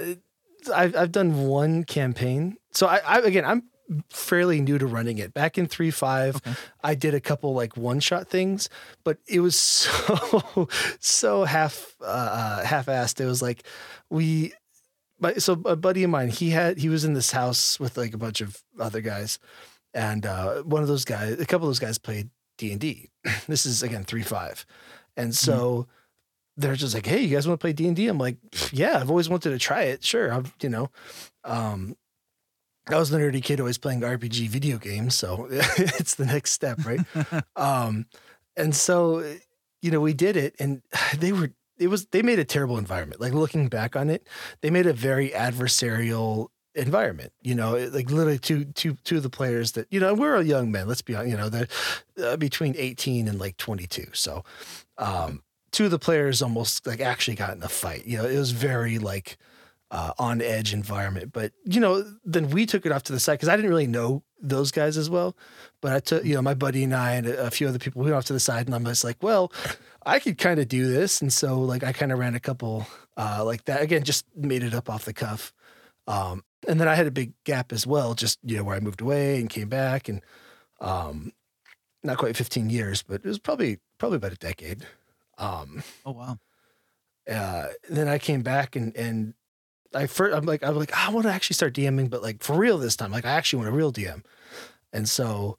I've I've done one campaign. So I, I again I'm fairly new to running it. Back in three five, okay. I did a couple like one shot things, but it was so so half uh, uh half assed. It was like we but so a buddy of mine, he had he was in this house with like a bunch of other guys, and uh, one of those guys, a couple of those guys played D and D. This is again three five, and mm-hmm. so. Mm-hmm. They're just like, hey, you guys want to play D and D? I'm like, yeah, I've always wanted to try it. Sure, I've, you know, um, I was the nerdy kid always playing RPG video games, so it's the next step, right? um, and so, you know, we did it, and they were it was they made a terrible environment. Like looking back on it, they made a very adversarial environment. You know, like literally two two two of the players that you know we're a young men. Let's be honest. You know, they're uh, between eighteen and like twenty two. So, um, two of the players almost like actually got in a fight. You know, it was very like uh, on edge environment. But you know, then we took it off to the side because I didn't really know those guys as well. But I took you know my buddy and I and a, a few other people we went off to the side, and I'm just like, well, I could kind of do this, and so like I kind of ran a couple uh, like that again, just made it up off the cuff. Um, and then I had a big gap as well, just you know where I moved away and came back, and um, not quite 15 years, but it was probably probably about a decade. Um, Oh wow. uh, then I came back and and I first I'm like I'm like I want to actually start DMing, but like for real this time. Like I actually want a real DM, and so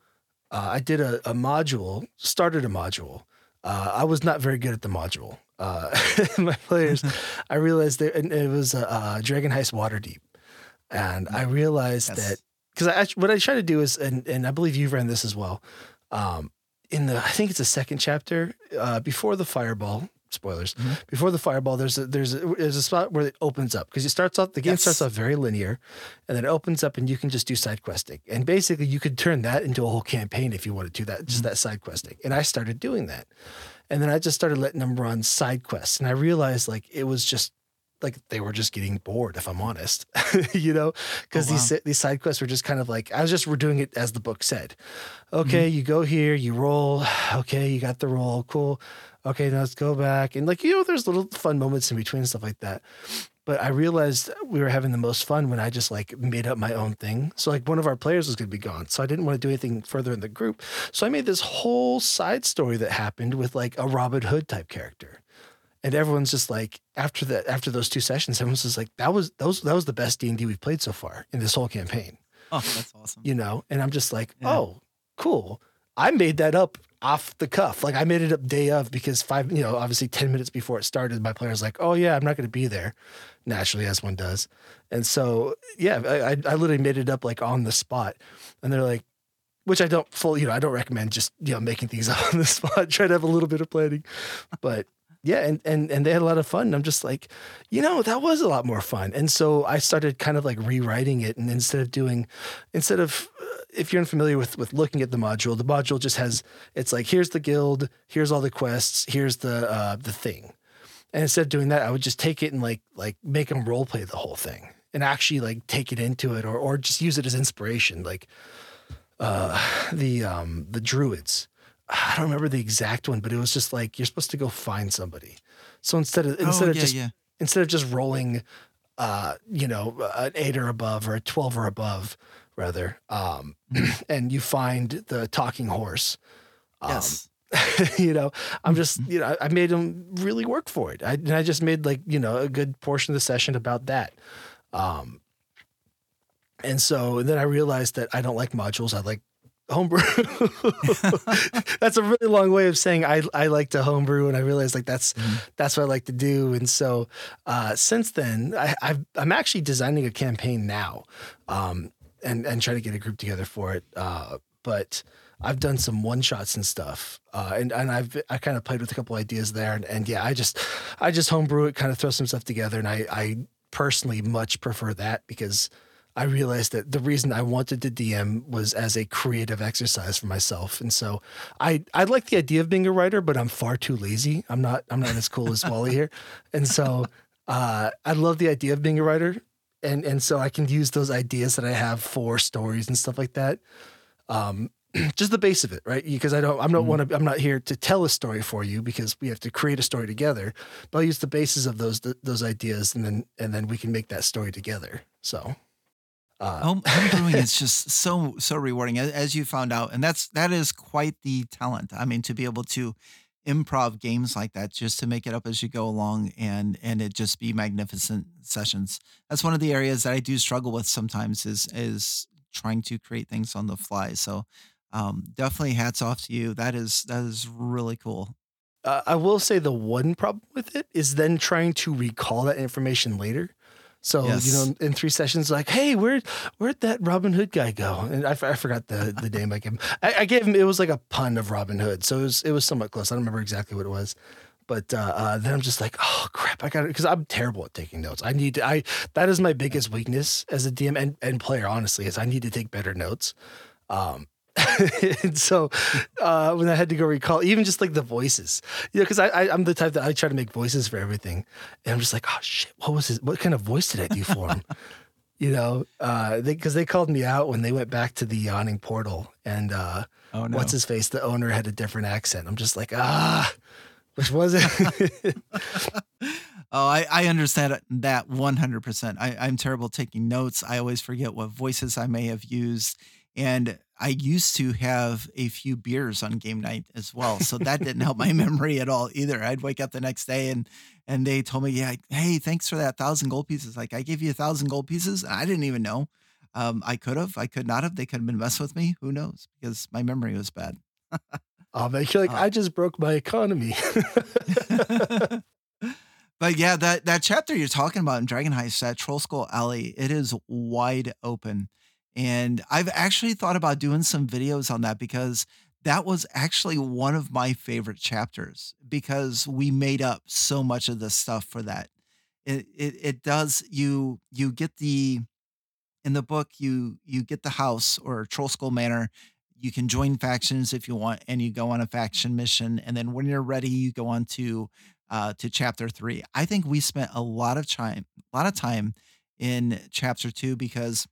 uh, I did a, a module, started a module. Uh, I was not very good at the module. Uh, my players, I realized that and it was a, uh Dragon Heist Waterdeep, and I realized Yes. that because I what I try to do is, and and I believe you've ran this as well. Um, in the I think it's the second chapter, uh, before the fireball. Spoilers. Mhm. Before the fireball, there's a there's a, there's a spot where it opens up because it starts off the game Yes. starts off very linear, and then it opens up and you can just do side questing. And basically, you could turn that into a whole campaign if you wanted to. That just Mhm. that side questing. And I started doing that, and then I just started letting them run side quests, and I realized like it was just like they were just getting bored if i'm honest you know? Because Oh, these these side quests were just kind of like i was just we're doing it as the book said. Okay Mm-hmm. you go here you roll. Okay you got the roll. Cool. Okay now let's go back. And like you know there's little fun moments in between and stuff like that. But i realized we were having the most fun when i just like made up my own thing. So like one of our players was going to be gone. So i didn't want to do anything further in the group. So i made this whole side story that happened with like a robin hood type character and everyone's just like after that after those two sessions everyone's just like that was those that was the best d&d we've played so far in this whole campaign. Oh, that's awesome. you know and i'm just like Yeah. oh cool. I made that up off the cuff. Like i made it up day of because five you know obviously 10 minutes before it started my player's like oh yeah i'm not going to be there. Naturally as one does. And so yeah I, I i literally made it up like on the spot. And they're like which i don't full you know i don't recommend just you know making things up on the spot. Try to have a little bit of planning. But yeah and and and they had a lot of fun. And i'm just like you know that was a lot more fun. And so i started kind of like rewriting it and instead of doing instead of uh, if you're unfamiliar with with looking at the module the module just has it's like here's the guild here's all the quests here's the uh the thing. And instead of doing that i would just take it and like like make them role play the whole thing and actually like take it into it or or just use it as inspiration like uh the um the druids i don't remember the exact one but it was just like you're supposed to go find somebody. So instead of instead oh, of yeah, just yeah. instead of just rolling uh you know an 8 or above or a 12 or above rather um and you find the talking horse um, Yes. you know i'm just you know I, I made them really work for it. I, and I just made like you know a good portion of the session about that. Um and so then i realized that i don't like modules. I like homebrew. That's a really long way of saying i i like to homebrew and i realized like that's Mhm. that's what i like to do. And so uh since then i I've, i'm actually designing a campaign now um and and trying to get a group together for it. Uh but I've done some one shots and stuff, uh, and and I've I kind of played with a couple ideas there, and, and yeah, I just I just homebrew it, kind of throw some stuff together, and I I personally much prefer that because I realized that the reason I wanted to DM was as a creative exercise for myself, and so I I like the idea of being a writer, but I'm far too lazy. I'm not I'm not as cool as Wally here, and so uh, I love the idea of being a writer, and and so I can use those ideas that I have for stories and stuff like that. Um, just the base of it, right? Because I don't, I'm not Mhm. want to, I'm not here to tell a story for you because we have to create a story together. But I'll use the basis of those th- those ideas, and then and then we can make that story together. So, uh, Home, homebrewing is just so so rewarding, as, as you found out, and that's that is quite the talent. I mean, to be able to improv games like that, just to make it up as you go along, and and it just be magnificent sessions. That's one of the areas that I do struggle with sometimes is is trying to create things on the fly. So, um, definitely hats off to you. That is that is really cool. uh, I will say the one problem with it is then trying to recall that information later. So Yes. you know, in three sessions, like, hey, where where'd that Robin Hood guy go? And I, I forgot the the name I gave him. I, I gave him. It was like a pun of Robin Hood, so it was it was somewhat close. I don't remember exactly what it was, But uh, uh, then I'm just like, oh crap, I got it because I'm terrible at taking notes. I need to. I that is my biggest weakness as a DM and, and player. Honestly, is I need to take better notes. Um, and so uh, when I had to go recall, even just like the voices, you know, because I, I am the type that I try to make voices for everything, and I'm just like, oh shit, what was his? What kind of voice did I do for him? you know, because uh, they, they, called me out when they went back to the yawning portal, and uh, oh, no. what's his face? The owner had a different accent. I'm just like, ah, which was it? oh, I, I understand that 100%. I, I'm terrible taking notes. I always forget what voices I may have used. And I used to have a few beers on game night as well. So that didn't help my memory at all either. I'd wake up the next day and and they told me, yeah, hey, thanks for that thousand gold pieces. Like I gave you a thousand gold pieces. And I didn't even know. Um, I could have, I could not have. They could have been messing with me. Who knows? Because my memory was bad. oh man, you're like, uh, I just broke my economy. but yeah, that that chapter you're talking about in Dragon Heist, that Trollskull Alley, it is wide open. And I've actually thought about doing some videos on that because that was actually one of my favorite chapters because we made up so much of the stuff for that. It, it it does you you get the in the book you you get the house or Trollskull Manor. You can join factions if you want, and you go on a faction mission. And then when you're ready, you go on to uh, to chapter three. I think we spent a lot of time, a lot of time in chapter two because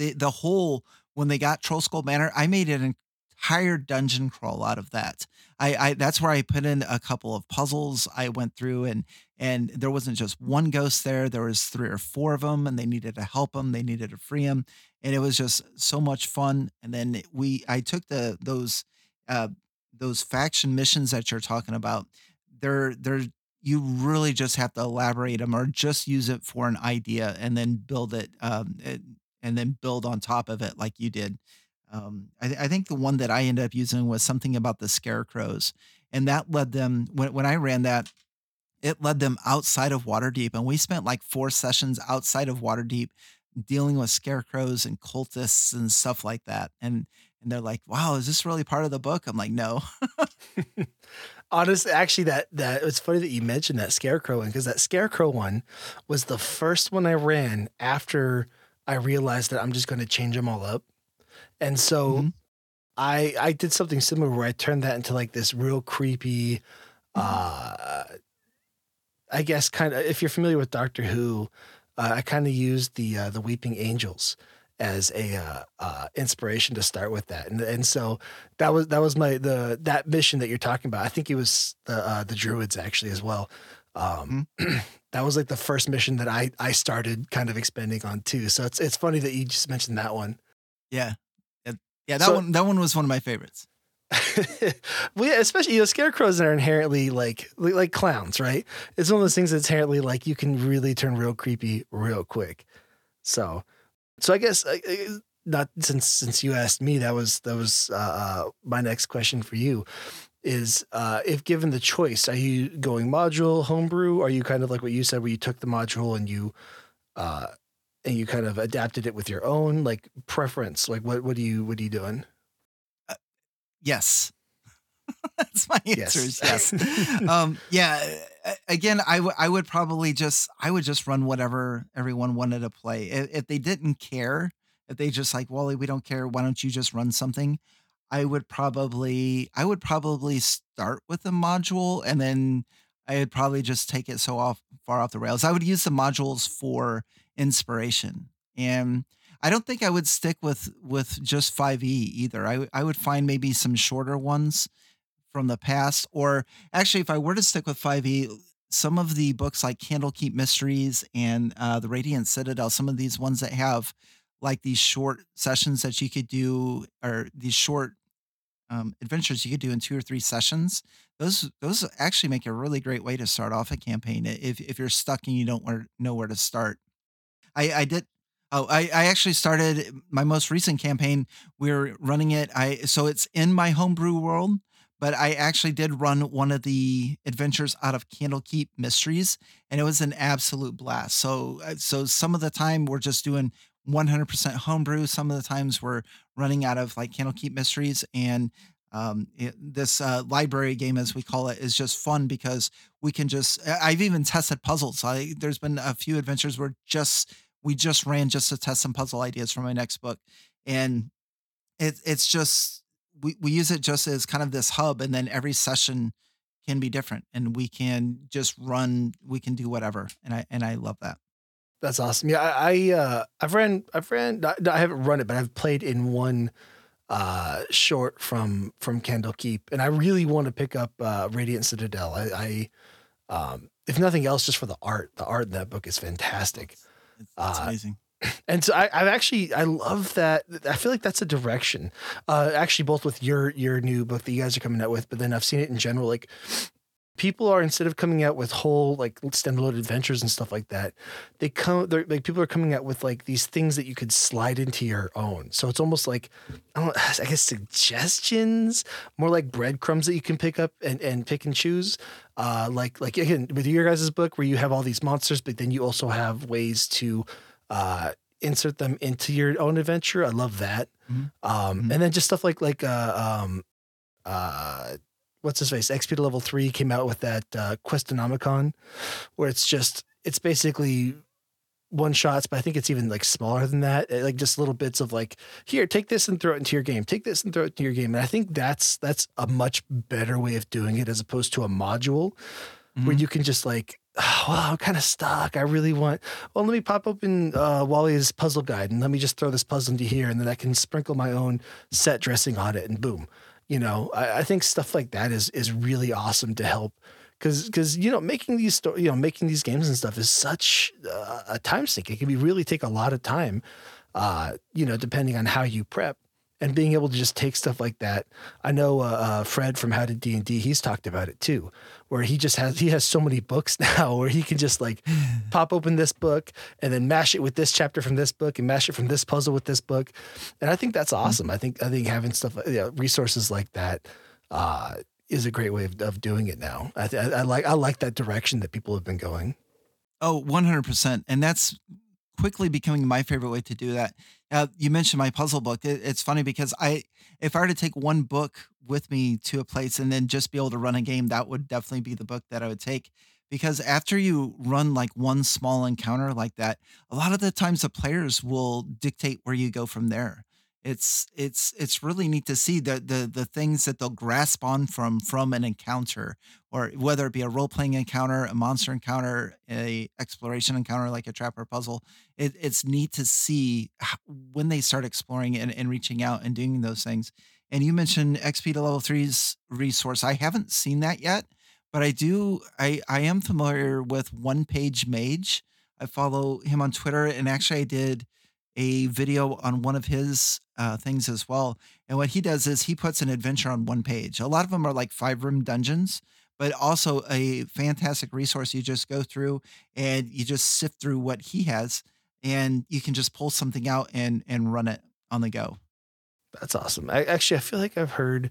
the the whole when they got Trollskull Manor, I made an entire dungeon crawl out of that. I, I that's where I put in a couple of puzzles. I went through and and there wasn't just one ghost there. There was three or four of them, and they needed to help them. They needed to free them, and it was just so much fun. And then we I took the those uh, those faction missions that you're talking about. They're they're you really just have to elaborate them or just use it for an idea and then build it um, and then build on top of it like you did. Um, I, I, think the one that I ended up using was something about the scarecrows, and that led them when when I ran that, it led them outside of Waterdeep, and we spent like four sessions outside of Waterdeep dealing with scarecrows and cultists and stuff like that. And and they're like, "Wow, is this really part of the book?" I'm like, "No." Honestly, actually, that that it's funny that you mentioned that scarecrow one because that scarecrow one was the first one I ran after I realized that I'm just going to change them all up. And so mm-hmm. I I did something similar where I turned that into like this real creepy mm-hmm. uh I guess kind of if you're familiar with Doctor Who, uh, I kind of used the uh, the Weeping Angels as a uh, uh, inspiration to start with that, and and so that was that was my the that mission that you're talking about. I think it was the uh, the Druids actually as well. Um, mm-hmm. that was like the first mission that I I started kind of expanding on too. So it's it's funny that you just mentioned that one. Yeah, yeah, that so, one that one was one of my favorites. well, yeah, especially you know, scarecrows are inherently like like clowns, right? It's one of those things that's inherently like you can really turn real creepy real quick. So, so I guess uh, not since since you asked me, that was that was uh, uh, my next question for you is uh, if given the choice, are you going module homebrew? Are you kind of like what you said, where you took the module and you uh, and you kind of adapted it with your own like preference? Like what what are you what are you doing? Uh, yes. That's my answer. Yes. yes. um, yeah. Again, I, w- I would probably just I would just run whatever everyone wanted to play. If, if they didn't care, if they just like Wally, we don't care. Why don't you just run something? I would probably I would probably start with a module and then I would probably just take it so off far off the rails. I would use the modules for inspiration. And I don't think I would stick with with just 5e either. I I would find maybe some shorter ones from the past or actually if I were to stick with 5e some of the books like Candlekeep Mysteries and uh, the Radiant Citadel, some of these ones that have like these short sessions that you could do or these short um, adventures you could do in two or three sessions. Those those actually make a really great way to start off a campaign if if you're stuck and you don't know where to start. I I did. Oh, I, I actually started my most recent campaign. We're running it. I so it's in my homebrew world, but I actually did run one of the adventures out of Candlekeep Mysteries, and it was an absolute blast. So uh, so some of the time we're just doing 100% homebrew. Some of the times we're running out of like Candlekeep Mysteries, and um, it, this uh, library game, as we call it, is just fun because we can just. I've even tested puzzles. I, there's been a few adventures where just we just ran just to test some puzzle ideas for my next book, and it, it's just we we use it just as kind of this hub, and then every session can be different, and we can just run. We can do whatever, and I and I love that. That's awesome. Yeah, I, I uh, I've ran I've ran I haven't run it, but I've played in one uh, short from from Candlekeep, and I really want to pick up uh, Radiant Citadel. I, I um, if nothing else, just for the art. The art in that book is fantastic. It's, it's uh, amazing. And so I, I've actually I love that. I feel like that's a direction. Uh, actually, both with your your new book that you guys are coming out with, but then I've seen it in general. Like people are instead of coming out with whole like standalone adventures and stuff like that, they come they're like people are coming out with like these things that you could slide into your own. So it's almost like I don't I guess suggestions, more like breadcrumbs that you can pick up and, and pick and choose. Uh, like like again with your guys' book where you have all these monsters, but then you also have ways to uh, insert them into your own adventure. I love that. Mm-hmm. Um, mm-hmm. and then just stuff like like uh, um, uh, what's his face XP to level three came out with that uh, Questonomicon, where it's just it's basically one shots, but I think it's even like smaller than that. Like just little bits of like, here, take this and throw it into your game. Take this and throw it into your game. And I think that's that's a much better way of doing it as opposed to a module mm-hmm. where you can just like, oh, well, I'm kind of stuck. I really want. Well, let me pop open uh, Wally's puzzle guide and let me just throw this puzzle into here, and then I can sprinkle my own set dressing on it, and boom you know I, I, think stuff like that is is really awesome to help because because you know making these sto- you know making these games and stuff is such uh, a time sink. It can be really take a lot of time uh you know depending on how you prep and being able to just take stuff like that. I know uh, uh, Fred from How to D and D. He's talked about it too, where he just has he has so many books now where he can just like pop open this book and then mash it with this chapter from this book and mash it from this puzzle with this book, and I think that's awesome. Mm-hmm. I think I think having stuff you know, resources like that. Uh, is a great way of, of doing it now. I, I, I like I like that direction that people have been going. Oh, 100%. And that's quickly becoming my favorite way to do that. Uh, you mentioned my puzzle book. It, it's funny because I, if I were to take one book with me to a place and then just be able to run a game, that would definitely be the book that I would take. Because after you run like one small encounter like that, a lot of the times the players will dictate where you go from there it's it's it's really neat to see the the the things that they'll grasp on from from an encounter or whether it be a role-playing encounter a monster encounter a exploration encounter like a trap or puzzle it, it's neat to see when they start exploring and, and reaching out and doing those things. And you mentioned xp to level three's resource. I haven't seen that yet but i do i i am familiar with one page mage. I follow him on twitter and actually i did a video on one of his uh, things as well. And what he does is he puts an adventure on one page. A lot of them are like five room dungeons, but also a fantastic resource. You just go through and you just sift through what he has, and you can just pull something out and and run it on the go. That's awesome. I, actually, I feel like I've heard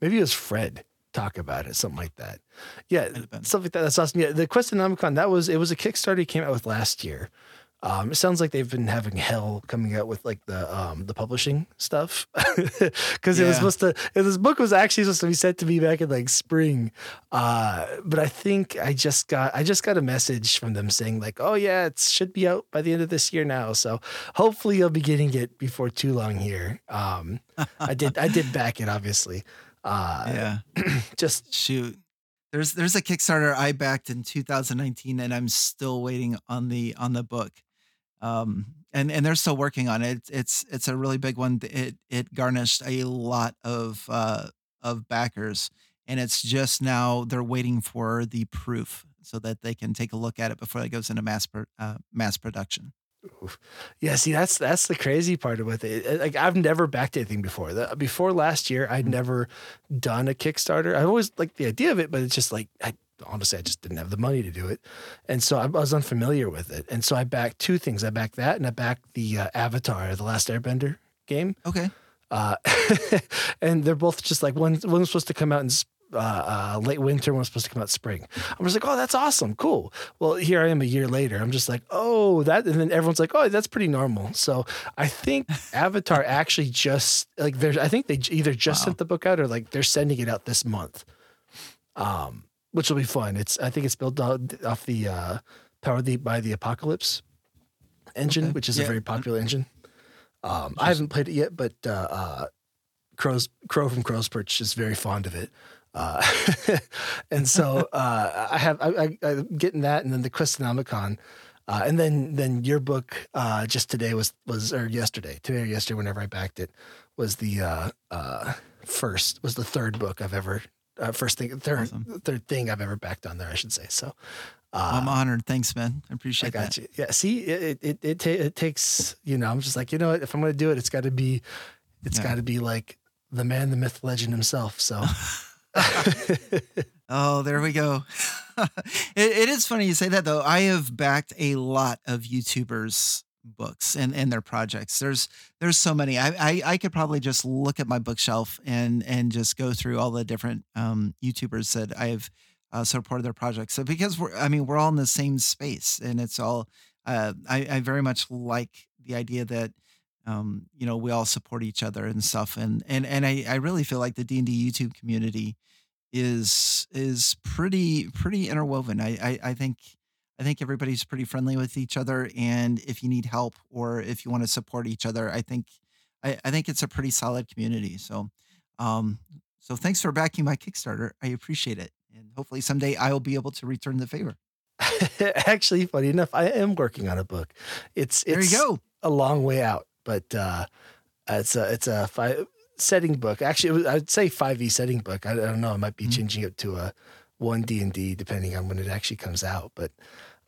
maybe it was Fred talk about it, something like that. Yeah, something like that. That's awesome. Yeah, the Questonomicon that was it was a Kickstarter he came out with last year. Um, it sounds like they've been having hell coming out with like the um, the publishing stuff because yeah. it was supposed to. This book was actually supposed to be sent to me back in like spring, uh, but I think I just got I just got a message from them saying like, oh yeah, it should be out by the end of this year now. So hopefully you'll be getting it before too long here. Um, I did I did back it obviously. Uh, yeah, just shoot. There's there's a Kickstarter I backed in 2019, and I'm still waiting on the on the book um, and and they're still working on it. It's it's a really big one. It it garnished a lot of uh, of backers, and it's just now they're waiting for the proof so that they can take a look at it before it goes into mass uh, mass production. Yeah, see, that's that's the crazy part with it. Like I've never backed anything before. The, before last year, I'd mm-hmm. never done a Kickstarter. I've always liked the idea of it, but it's just like I honestly, I just didn't have the money to do it. And so I was unfamiliar with it. And so I backed two things. I backed that and I backed the uh, Avatar, the Last Airbender game. Okay. Uh, and they're both just like one, one was supposed to come out in uh, uh, late winter when it was supposed to come out spring. I'm just like, oh, that's awesome, cool. Well, here I am a year later. I'm just like, oh, that, and then everyone's like, oh, that's pretty normal. So I think Avatar actually just like there's, I think they either just Wow. sent the book out or like they're sending it out this month, um, which will be fun. It's I think it's built off the uh, Powered the, by the Apocalypse engine, Okay. which is a very popular engine. Um, I haven't played it yet, but uh, uh, Crow's Crow from Crow's Perch is very fond of it. Uh, and so uh, I have I, I, I'm getting that, and then the Questonomicon, uh, and then then your book uh, just today was was or yesterday today or yesterday whenever I backed it was the uh, uh, first was the third book I've ever uh, first thing third Awesome. third thing I've ever backed on there I should say so. Uh, I'm honored. Thanks, man. I I appreciate got that. you. Yeah. See, it it it, ta- it takes you know. I'm just like you know what? If I'm going to do it, it's got to be, it's Yeah. got to be like the man, the myth, legend himself. So. Oh, there we go. it, it is funny you say that though. I have backed a lot of YouTubers' books and, and their projects. There's there's so many. I, I I could probably just look at my bookshelf and and just go through all the different um, YouTubers that I've uh, supported their projects. So because we're I mean we're all in the same space and it's all uh, I, I very much like the idea that um, you know we all support each other and stuff and and and I, I really feel like the D and D YouTube community is is pretty pretty interwoven. I, I I think I think everybody's pretty friendly with each other, and if you need help or if you want to support each other, I think I, I think it's a pretty solid community. So, um, so thanks for backing my Kickstarter. I appreciate it, and hopefully someday I will be able to return the favor. Actually, funny enough, I am working on a book. It's There it's you go. a long way out, but uh, it's a it's a five setting book. Actually, was, I'd say five e setting book. I, I don't know. I might be Mhm. changing it to a one D and D depending on when it actually comes out. But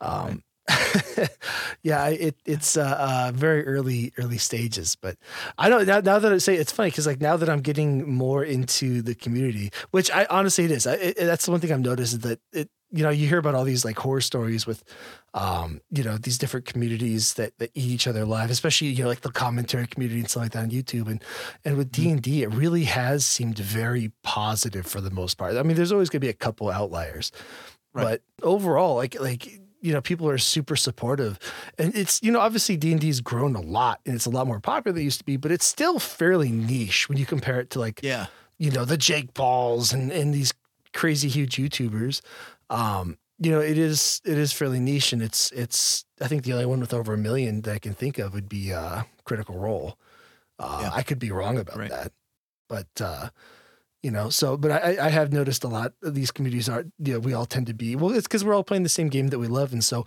um, yeah, it it's uh, uh, very early early stages. But I don't now, now that I say it's funny because like now that I'm getting more into the community, which I honestly it is. I, it, that's the one thing I've noticed is that it you know you hear about all these like horror stories with um, you know, these different communities that, that eat each other alive, especially, you know, like the commentary community and stuff like that on YouTube. And and with D and D, it really has seemed very positive for the most part. I mean, there's always gonna be a couple outliers. Right. But overall, like like you know, people are super supportive. And it's, you know, obviously D and D's grown a lot and it's a lot more popular than it used to be, but it's still fairly niche when you compare it to like Yeah. you know, the Jake Pauls and, and these crazy huge YouTubers. Um, you know, it is it is fairly niche and it's it's I think the only one with over a million that I can think of would be uh Critical Role. Uh Yeah. I could be wrong about Right. that. But uh you know, so but I, I have noticed a lot of these communities are you know, we all tend to be well, it's because we're all playing the same game that we love. And so,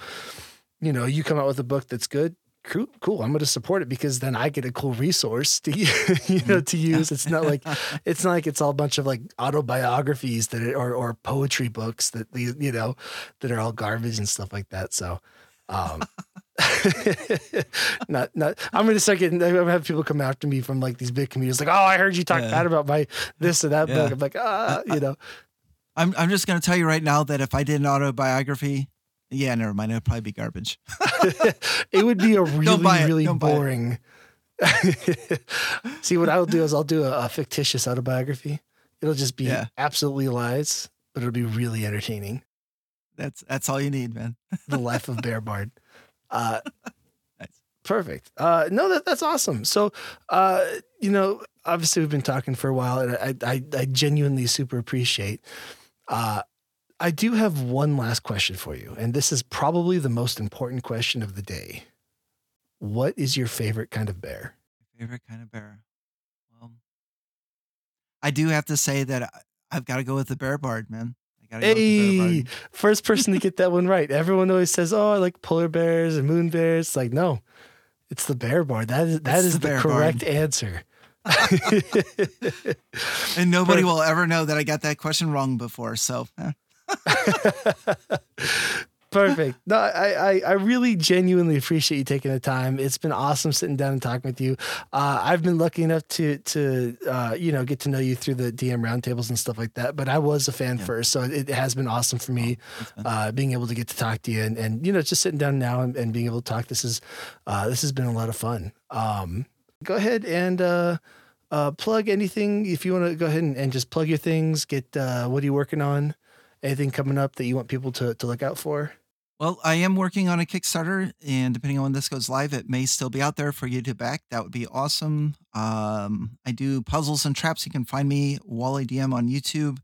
you know, you come out with a book that's good, cool, cool. I'm gonna support it because then I get a cool resource to you know to use. It's not like it's not like it's all a bunch of like autobiographies that are, or or poetry books that you know that are all garbage and stuff like that. So, um, not not. I'm gonna start getting. I'm gonna have people come after me from like these big communities, like, oh, I heard you talk Yeah. bad about my this or that Yeah. book. I'm like, ah, you know, I'm I'm just gonna tell you right now that if I did an autobiography, yeah, never mind, it'd probably be garbage. it would be a really really Don't boring. See, what I'll do is I'll do a, a fictitious autobiography. It'll just be Yeah. absolutely lies, but it'll be really entertaining. That's that's all you need, man. the life of Bear Bard. Uh, Nice. Perfect. Uh, no, that, that's awesome. So, uh, you know, obviously we've been talking for a while, and I, I, I genuinely super appreciate. Uh, I do have one last question for you, and this is probably the most important question of the day. What is your favorite kind of bear? Favorite kind of bear. Well, I do have to say that I've got to go with the bear bard, man. I gotta go with the bear Hey, first person to get that one right. Everyone always says, "Oh, I like polar bears and moon bears." It's like, no, it's the bear bard. That is that It's is the the, correct bard. answer. And nobody Perfect. will ever know that I got that question wrong before. So eh. Perfect. No, I, I, I really genuinely appreciate you taking the time. It's been awesome sitting down and talking with you. Uh, I've been lucky enough to to uh, you know get to know you through the DM roundtables and stuff like that. But I was a fan Yeah. first, so it has been awesome for me uh, being able to get to talk to you and, and you know just sitting down now and, and being able to talk. This is uh, this has been a lot of fun. Um, go ahead and uh, uh, plug anything if you want to go ahead and, and just plug your things. Get uh, what are you working on? Anything coming up that you want people to to look out for? Well, I am working on a Kickstarter, and depending on when this goes live, it may still be out there for you to back. That would be awesome. Um, I do puzzles and traps. You can find me Wally DM on YouTube,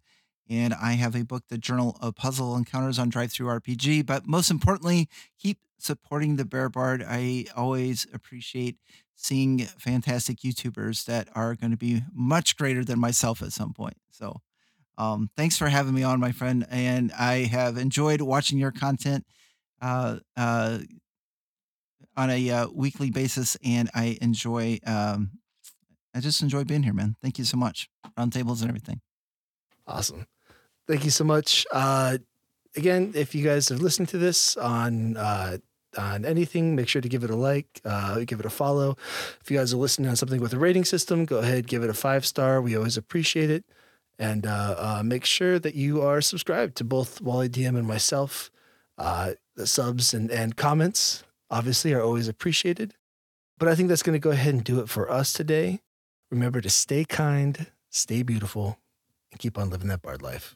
and I have a book, The Journal of Puzzle Encounters on DriveThruRPG. But most importantly, keep supporting the Bear Bard. I always appreciate seeing fantastic YouTubers that are going to be much greater than myself at some point. So, um, thanks for having me on, my friend, and I have enjoyed watching your content on a uh, weekly basis, and I enjoy. Um, I just enjoy being here, man. Thank you so much. Roundtables and everything. Awesome. Thank you so much. Uh, again, if you guys are listening to this on uh, on anything, make sure to give it a like, uh, give it a follow. If you guys are listening on something with a rating system, go ahead, give it a five star. We always appreciate it. And uh, uh, make sure that you are subscribed to both Wally DM and myself. The subs and, and comments, obviously, are always appreciated. But I think that's going to go ahead and do it for us today. Remember to stay kind, stay beautiful, and keep on living that bard life.